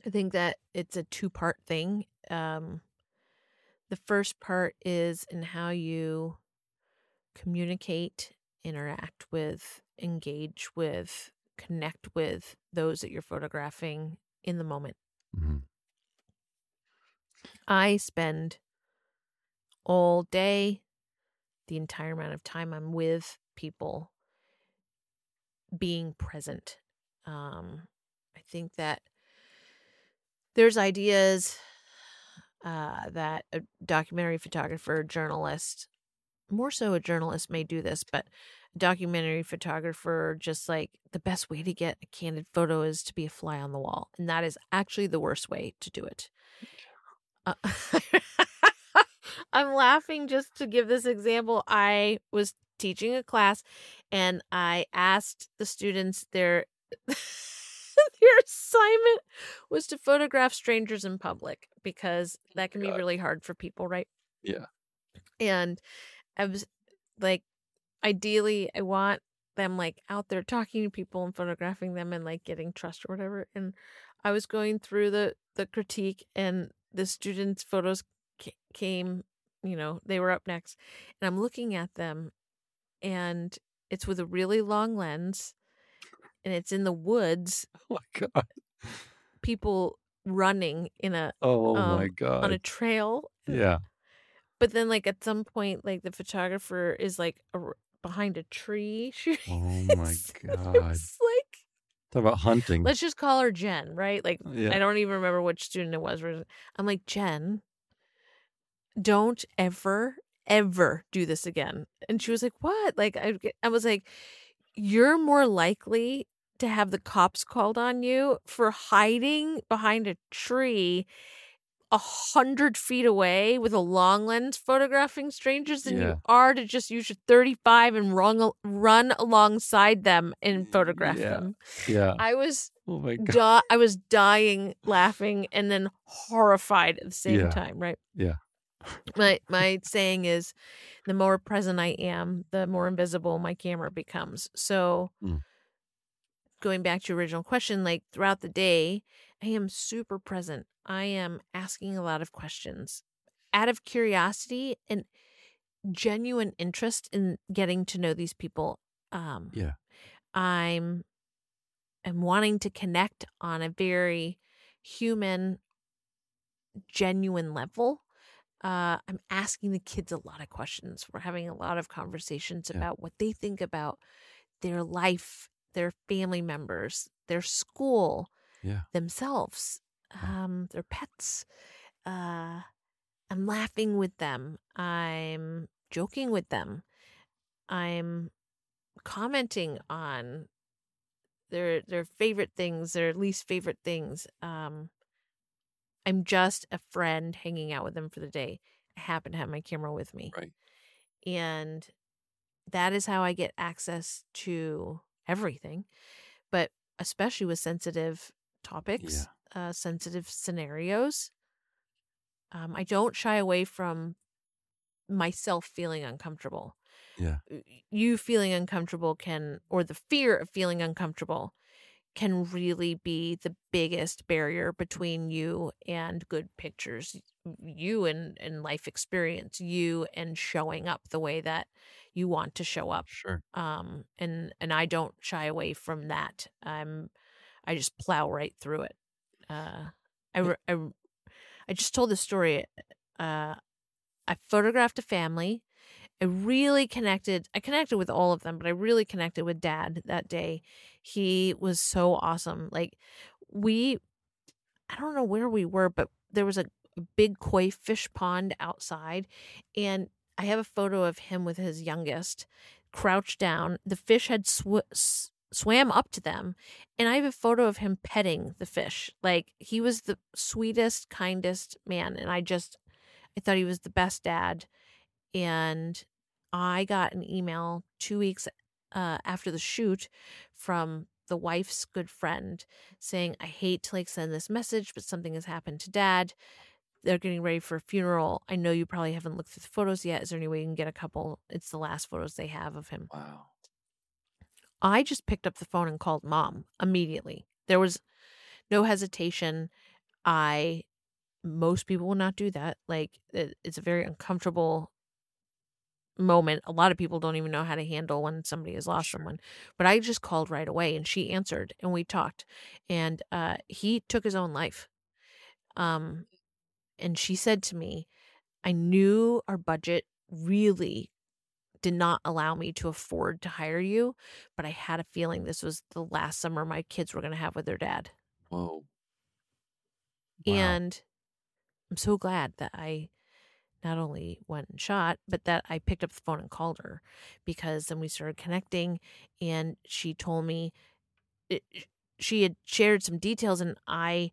I think that it's a two part thing. Um, the first part is in how you communicate, interact with, engage with, connect with those that you're photographing in the moment. Mhm. I spend all day, the entire amount of time I'm with people, being present. Um, I think that there's ideas uh, that a documentary photographer, journalist, more so a journalist may do this, but documentary photographer just like the best way to get a candid photo is to be a fly on the wall, and that is actually the worst way to do it. Uh, I'm laughing just to give this example. I was teaching a class and I asked the students their their assignment was to photograph strangers in public because oh that can be God. really hard for people, right? Yeah. And I was like ideally I want them like out there talking to people and photographing them and like getting trust or whatever. And I was going through the the critique and the students' photos came, you know, they were up next, and I'm looking at them, and it's with a really long lens, and it's in the woods, Oh my god. people running in a Oh my um, god. on a trail. yeah. But then, like at some point, like the photographer is like ar- behind a tree shooting. Oh my god. It's like Talk about hunting. let's just call her Jen, right? Like yeah. I don't even remember which student it was. I'm like, Jen, don't ever, ever do this again. And she was like, What? Like, I, I was like, You're more likely to have the cops called on you for hiding behind a tree a hundred feet away with a long lens photographing strangers than Yeah. you are to just use your 35 and run, run alongside them and photograph Yeah. them. yeah. I was Oh my god. di- I was dying laughing and then horrified at the same Yeah. time, right? Yeah. My my saying is the more present I am, the more invisible my camera becomes. So Mm. going back to your original question, like throughout the day, I am super present. I am asking a lot of questions out of curiosity and genuine interest in getting to know these people. Um Yeah. I'm I'm wanting to connect on a very human, genuine level. Uh, I'm asking the kids a lot of questions. We're having a lot of conversations Yeah. about what they think about their life, their family members, their school, Yeah. themselves, um, their pets. Uh, I'm laughing with them. I'm joking with them. I'm commenting on their their favorite things, their least favorite things. Um, I'm just a friend hanging out with them for the day. I happen to have my camera with me, Right. and that is how I get access to everything, but especially with sensitive topics, uh, sensitive scenarios. um, I don't shy away from myself feeling uncomfortable. Yeah. You feeling uncomfortable can, or the fear of feeling uncomfortable can really be the biggest barrier between you and good pictures, you and, and life experience, you and showing up the way that you want to show up. Sure. um and and i don't shy away from that. I'm i just plow right through it. Uh i i, I just told this story uh i photographed a family i really connected i connected with all of them but i really connected with dad that day he was so awesome like we i don't know where we were but there was a, big koi fish pond outside and i have a photo of him with his youngest crouched down. The fish had sw- swam up to them, and I have a photo of him petting the fish. Like he was the sweetest, kindest man, and I just I thought he was the best dad. And I got an email two weeks uh, after the shoot from the wife's good friend saying, "I hate to like send this message, but something has happened to dad." they're getting ready for a funeral. I know you probably haven't looked through the photos yet. Is there any way you can get a couple? It's the last photos they have of him. Wow. I just picked up the phone and called mom immediately. There was no hesitation. I, most people will not do that. Like, it, it's a very uncomfortable moment. A lot of people don't even know how to handle when somebody has lost Sure. someone. But I just called right away and she answered and we talked. And uh, he took his own life. Um, and she said to me, I knew our budget really did not allow me to afford to hire you, but I had a feeling this was the last summer my kids were going to have with their dad. Whoa. Wow. And I'm so glad that I not only went and shot, but that I picked up the phone and called her because then we started connecting and she told me it, she had shared some details and I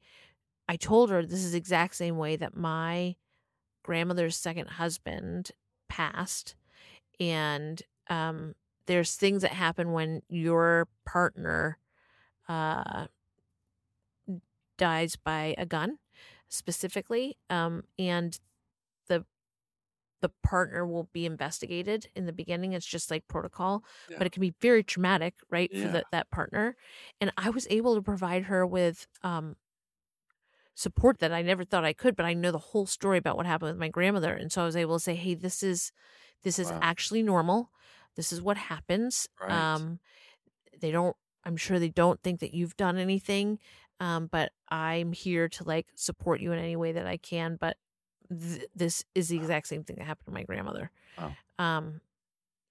I told her this is the exact same way that my grandmother's second husband passed and um there's things that happen when your partner uh dies by a gun specifically um and the partner will be investigated in the beginning it's just like protocol Yeah. but it can be very traumatic right for the, that partner and i was able to provide her with um support that i never thought i could but i know the whole story about what happened with my grandmother and so i was able to say hey this is this is Wow. actually normal this is what happens Right. um they don't i'm sure they don't think that you've done anything um but i'm here to like support you in any way that i can but th- this is the exact same thing that happened to my grandmother Wow. um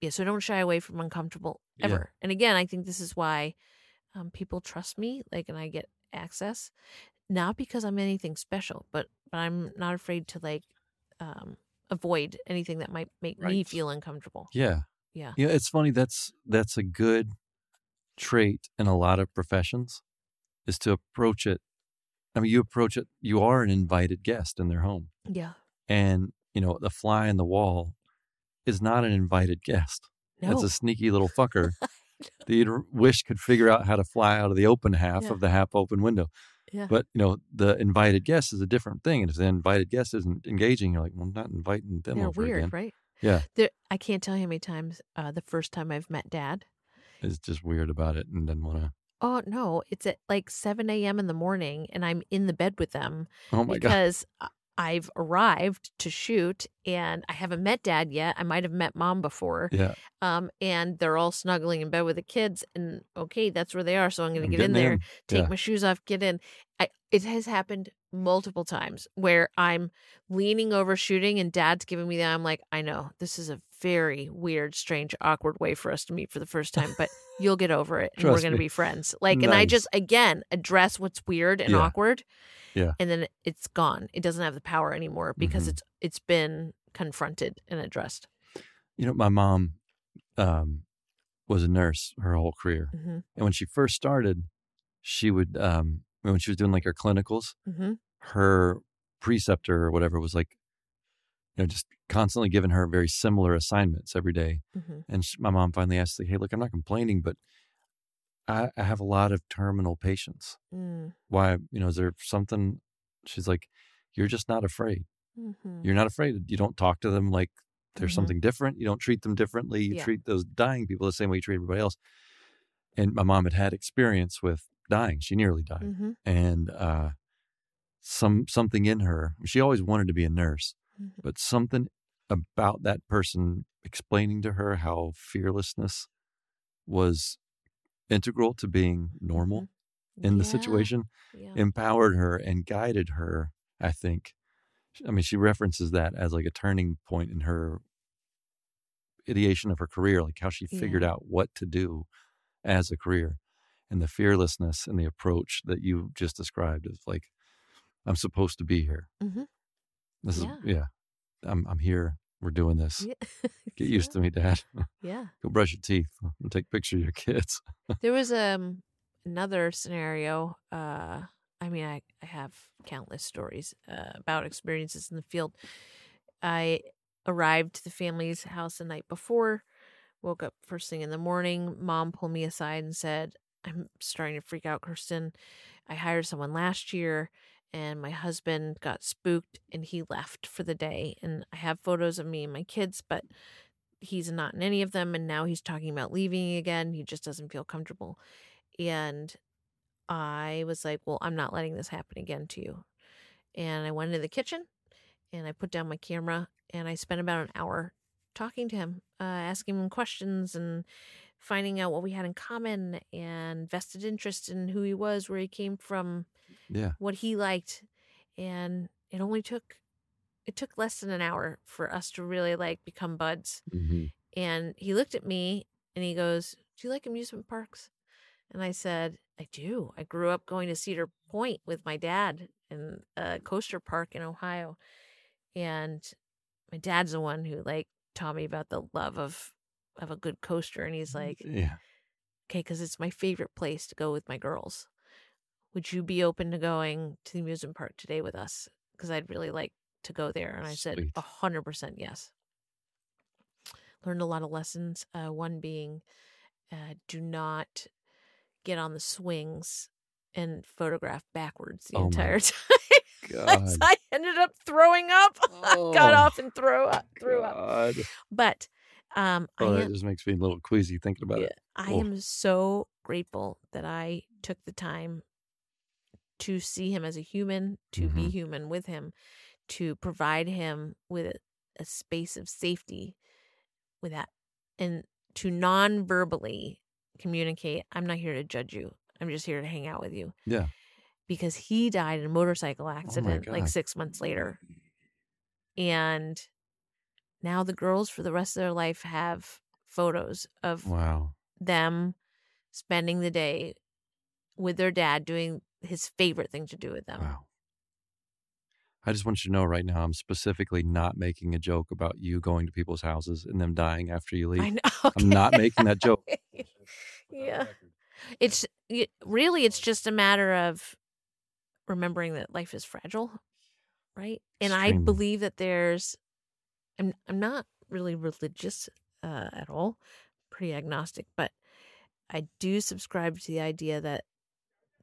yeah so don't shy away from uncomfortable Yeah. ever and again i think this is why um people trust me like and i get access not because i'm anything special but but i'm not afraid to like um avoid anything that might make me feel uncomfortable Yeah. Yeah. Yeah. It's funny. That's that's a good trait in a lot of professions is to approach it. I mean, you approach it. You are an invited guest in their home, yeah and you know the fly in the wall is not an invited guest. no It's a sneaky little fucker that you wish could figure out how to fly out of the open half Yeah. of the half open window. Yeah. But you know, the invited guest is a different thing. And if the invited guest isn't engaging, you're like, well, I'm not inviting them they're over weird again. right Yeah. there i can't tell you how many times uh the first time i've met dad Is just weird about it and doesn't want to. Oh no, it's at like 7 a.m. in the morning and I'm in the bed with them Oh my god. because I- I've arrived to shoot and I haven't met dad yet. I might have met mom before. Yeah. Um, and they're all snuggling in bed with the kids and okay, that's where they are. So I'm going to I'm get in there, take Yeah. my shoes off, get in. I, it has happened multiple times where I'm leaning over shooting and dad's giving me that. I'm like, I know this is a very weird, strange, awkward way for us to meet for the first time, but you'll get over it and we're going to be friends. Like, and I just, again, address what's weird and Yeah. awkward. Yeah. And then it's gone. It doesn't have the power anymore because Mhm. it's, it's been confronted and addressed. You know, my mom um, was a nurse her whole career, hmm and when she first started, she would um, when she was doing like her clinicals, hmm her preceptor or whatever was like, you know, just constantly giving her very similar assignments every day. hmm And she, my mom finally asked, like, "Hey, look, I'm not complaining, but I, I have a lot of terminal patients. Mm. Why, you know, is there something?" She's like, "You're just not afraid." Mhm. You're not afraid. You don't talk to them like there's Mhm. something different. You don't treat them differently. You Yeah. treat those dying people the same way you treat everybody else. And my mom had had experience with dying. She nearly died, Mhm. and uh, some something in her. She always wanted to be a nurse, Mhm. but something about that person explaining to her how fearlessness was integral to being normal in the Yeah, situation Yeah. empowered her and guided her i think i mean she references that as like a turning point in her ideation of her career like how she figured Yeah. out what to do as a career and the fearlessness and the approach that you just described is like i'm supposed to be here Mhm. This Yeah. is yeah i'm i'm here we're doing this Yeah. get used to me dad Yeah. go brush your teeth and take pictures of your kids There was um another scenario. Uh, I mean, I, I have countless stories uh, about experiences in the field. I arrived to the family's house the night before, woke up first thing in the morning. Mom pulled me aside and said, I'm starting to freak out, Kirsten. I hired someone last year and my husband got spooked and he left for the day. And I have photos of me and my kids, but he's not in any of them. And now he's talking about leaving again. He just doesn't feel comfortable. And I was like, well, I'm not letting this happen again to you. And I went into the kitchen and I put down my camera and I spent about an hour talking to him, uh, asking him questions and finding out what we had in common and vested interest in who he was, where he came from, yeah what he liked. And it only took it took less than an hour for us to really like become buds. hmm And he looked at me and he goes, Do you like amusement parks? And I said, I do. I grew up going to Cedar Point with my dad in a coaster park in Ohio. And my dad's the one who like taught me about the love of of a good coaster. And he's like, yeah okay, because it's my favorite place to go with my girls. Would you be open to going to the amusement park today with us? Because I'd really like to go there. And I said, Sweet. a hundred percent yes. Learned a lot of lessons. Uh, one being, uh, do not get on the swings and photograph backwards the Oh entire time. God. I ended up throwing up. Got Oh, off and threw up. Threw up. But um, Oh, I that am, just makes me a little queasy thinking about yeah, it. I Oh. am so grateful that I took the time to see him as a human, to be Mhm. human with him, to provide him with a, space of safety with that, and to non verbally communicate, I'm not here to judge you. I'm just here to hang out with you. Yeah. Because he died in a motorcycle accident like six months later. And now the girls for the rest of their life have photos of Wow. them spending the day with their dad doing his favorite thing to do with them. Wow. I just want you to know right now, I'm specifically not making a joke about you going to people's houses and them dying after you leave. I know. I'm not making that joke. yeah. It's it, really it's just a matter of remembering that life is fragile, right? And I believe that there's I'm I'm not really religious uh, at all, pretty agnostic, but I do subscribe to the idea that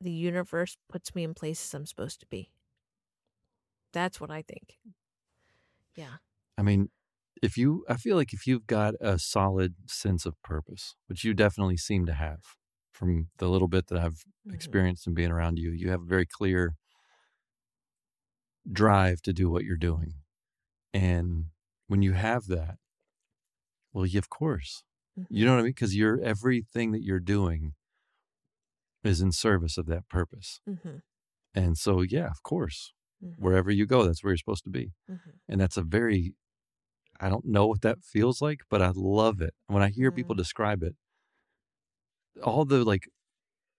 the universe puts me in places I'm supposed to be. That's what I think. Yeah. I mean, if you, I feel like if you've got a solid sense of purpose, which you definitely seem to have from the little bit that I've Mhm. experienced and being around you, you have a very clear drive to do what you're doing. And when you have that, well, you, of course, you know what I mean? Because you're everything that you're doing is in service of that purpose. Mm-hmm. And so, yeah, of course, Mm-hmm. wherever you go, that's where you're supposed to be. Mm-hmm. And that's a very, I don't know what that feels like, but I love it. When I hear people Mm. describe it, all the like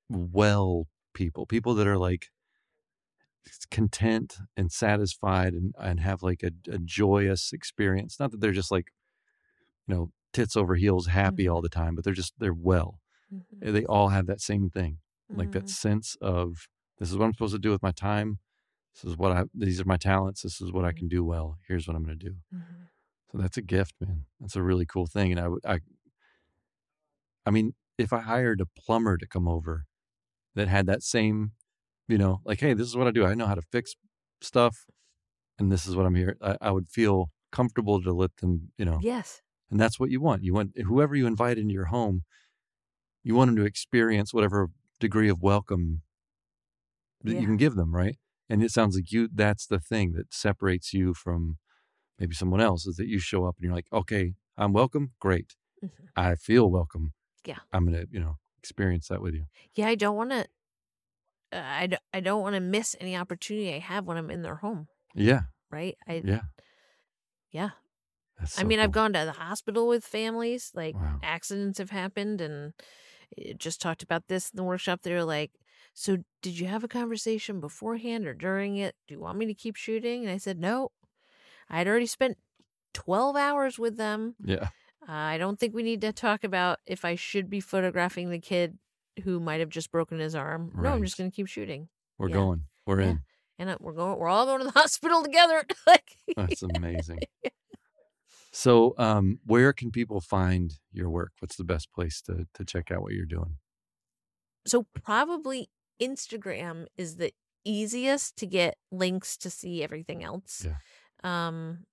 well people, people that are like content and satisfied and, and have like a, a joyous experience. Not that they're just like, you know, tits over heels happy Mhm. all the time, but they're just, they're well. Mm-hmm. They all have that same thing like that Mhm. sense of this is what I'm supposed to do with my time. This is what I these are my talents. This is what I can do well. Here's what I'm going to do. Mhm. So that's a gift, man. That's a really cool thing. And I would I I mean, if I hired a plumber to come over that had that same, you know, like, hey, this is what I do. I know how to fix stuff. and this is what I'm here. I, I would feel comfortable to let them, you know, Yes. and that's what you want. You want whoever you invite into your home, you want them to experience whatever degree of welcome that Yeah. you can give them, right? And it sounds like you that's the thing that separates you from maybe someone else is that you show up and you're like, okay, I'm welcome. Great. Mhm. I feel welcome. Yeah. I'm going to, you know, experience that with you. Yeah, I don't want to. I, d- I don't want to miss any opportunity I have when I'm in their home, Yeah. right? I Yeah. yeah. That's I so mean, I've gone to the hospital with families, like Wow. accidents have happened, and just talked about this in the workshop. They're like, "So, did you have a conversation beforehand or during it? Do you want me to keep shooting?" And I said, "No, I had already spent twelve hours with them. Yeah. Uh, I don't think we need to talk about if I should be photographing the kid who might have just broken his arm. No, I'm just going to keep shooting, We're Yeah. going. We're Yeah. in. and uh, we're going. We're all going to the hospital together. like, That's amazing. So, um, where can people find your work? What's the best place to to check out what you're doing? so probably Instagram is the easiest to get links to see everything else. Yeah. Um,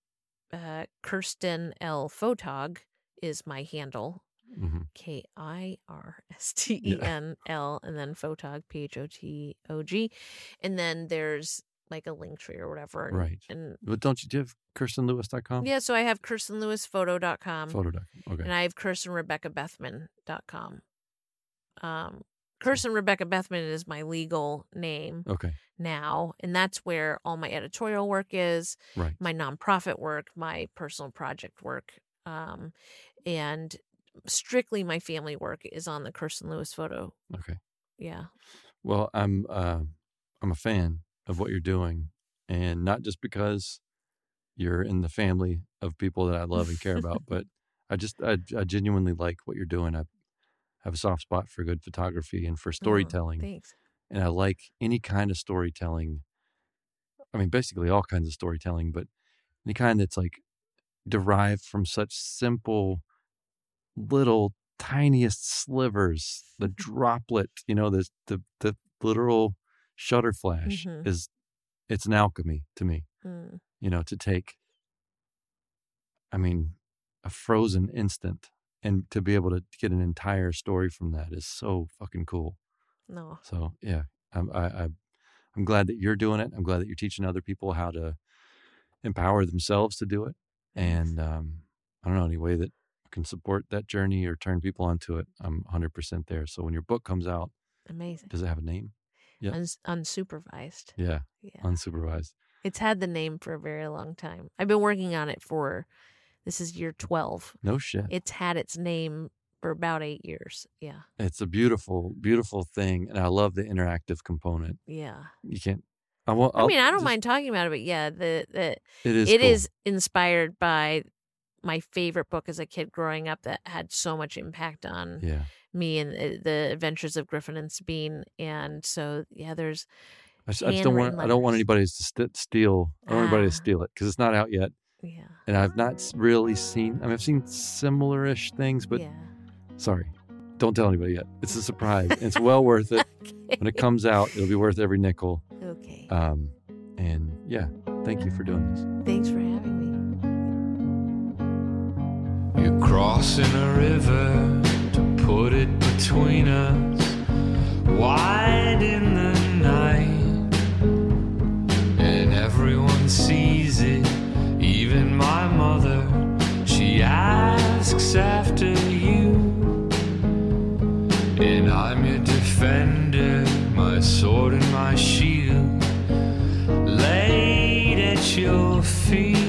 uh, Kirsten L Photog is my handle. Hmm K I R S T E N L and then Photog P H O T O G, and then there's like a link tree or whatever. And, Right. And But don't you do you have KirstenLewis.com? yeah, so I have KirstenLewisPhoto.com Photo. Okay. and I have KirstenRebeccaBethman.com. Um, Kirsten Rebecca Bethman is my legal name Okay. now, and that's where all my editorial work is, Right. my nonprofit work, my personal project work, um, and strictly my family work is on the Kirsten Lewis photo. Okay. Yeah, Well, I'm uh, I'm a fan of what you're doing, and not just because you're in the family of people that I love and care about, but I just I, I genuinely like what you're doing. I have a soft spot for good photography and for Oh, storytelling, thanks. and I like any kind of storytelling. I mean, basically all kinds of storytelling, but any kind that's like derived from such simple, little, tiniest slivers. The droplet, you know, the the the literal shutter flash Mhm. is it's an alchemy to me. Mm, You know, to take. I mean, a frozen instant and to be able to get an entire story from that is so fucking cool. no, So yeah, I'm I, I I'm glad that you're doing it. I'm glad that you're teaching other people how to empower themselves to do it. And um, I don't know any way that can support that journey or turn people onto it. I'm 100% there. So when your book comes out, amazing. does it have a name? yeah. Uns- unsupervised. Yeah, Yeah. unsupervised. It's had the name for a very long time. I've been working on it for this is year 12. No shit. It's had its name for about 8 years. Yeah. It's a beautiful, beautiful thing, and I love the interactive component. Yeah. You can't. I won't. I mean, I don't just- mind talking about it, but yeah, the the It is. it cool. is inspired by my favorite book as a kid growing up that had so much impact on Yeah. me and the, the adventures of Griffin and Sabine. And so, yeah, there's I just, I just don't want. handwritten I don't want anybody to st- steal. I don't want anybody to Ah. steal it because it's not out yet. yeah, and I've not really seen. I mean, I've seen similar-ish things, but yeah. sorry, don't tell anybody yet. It's a surprise. it's well worth it when it comes out. It'll be worth every nickel. okay. Um, and yeah, thank you for doing this. Thanks for having me. You're crossing a river to put it between us, wide in the night, and everyone sees it, even my mother. She asks after you, and I'm your defender, my sword and my shield, laid at your feet.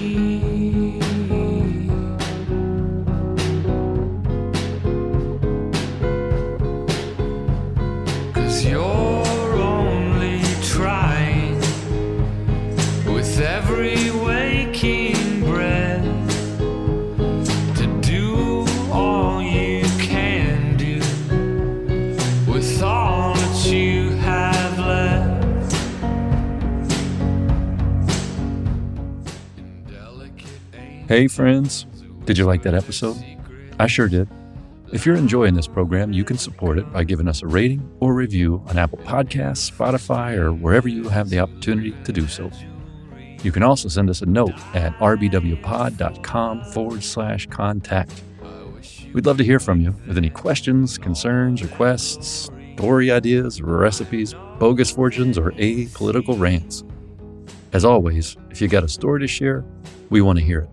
Hey, friends, did you like that episode? I sure did. If you're enjoying this program, you can support it by giving us a rating or review on Apple Podcasts, Spotify, or wherever you have the opportunity to do so. You can also send us a note at rbwpod.com forward slash contact. We'd love to hear from you with any questions, concerns, requests, story ideas, recipes, bogus fortunes, or apolitical rants. As always, if you got a story to share, we want to hear it.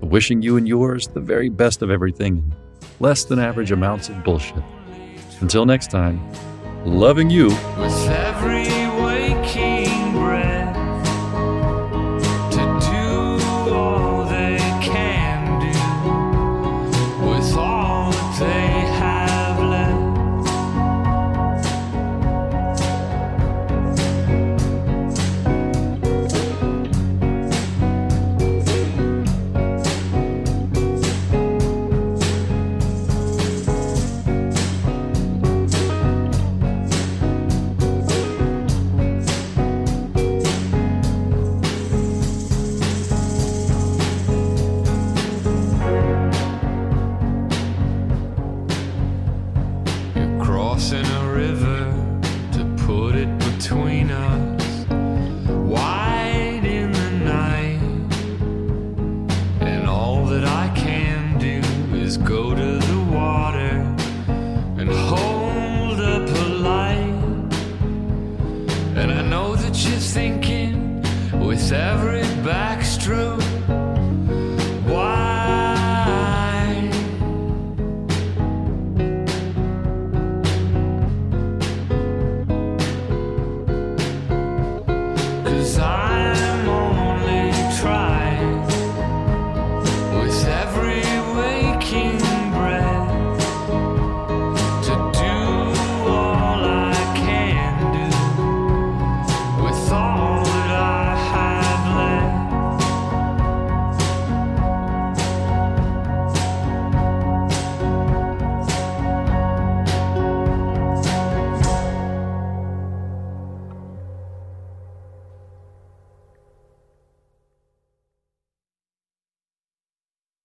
Wishing you and yours the very best of everything less than average amounts of bullshit. Until next time, loving you.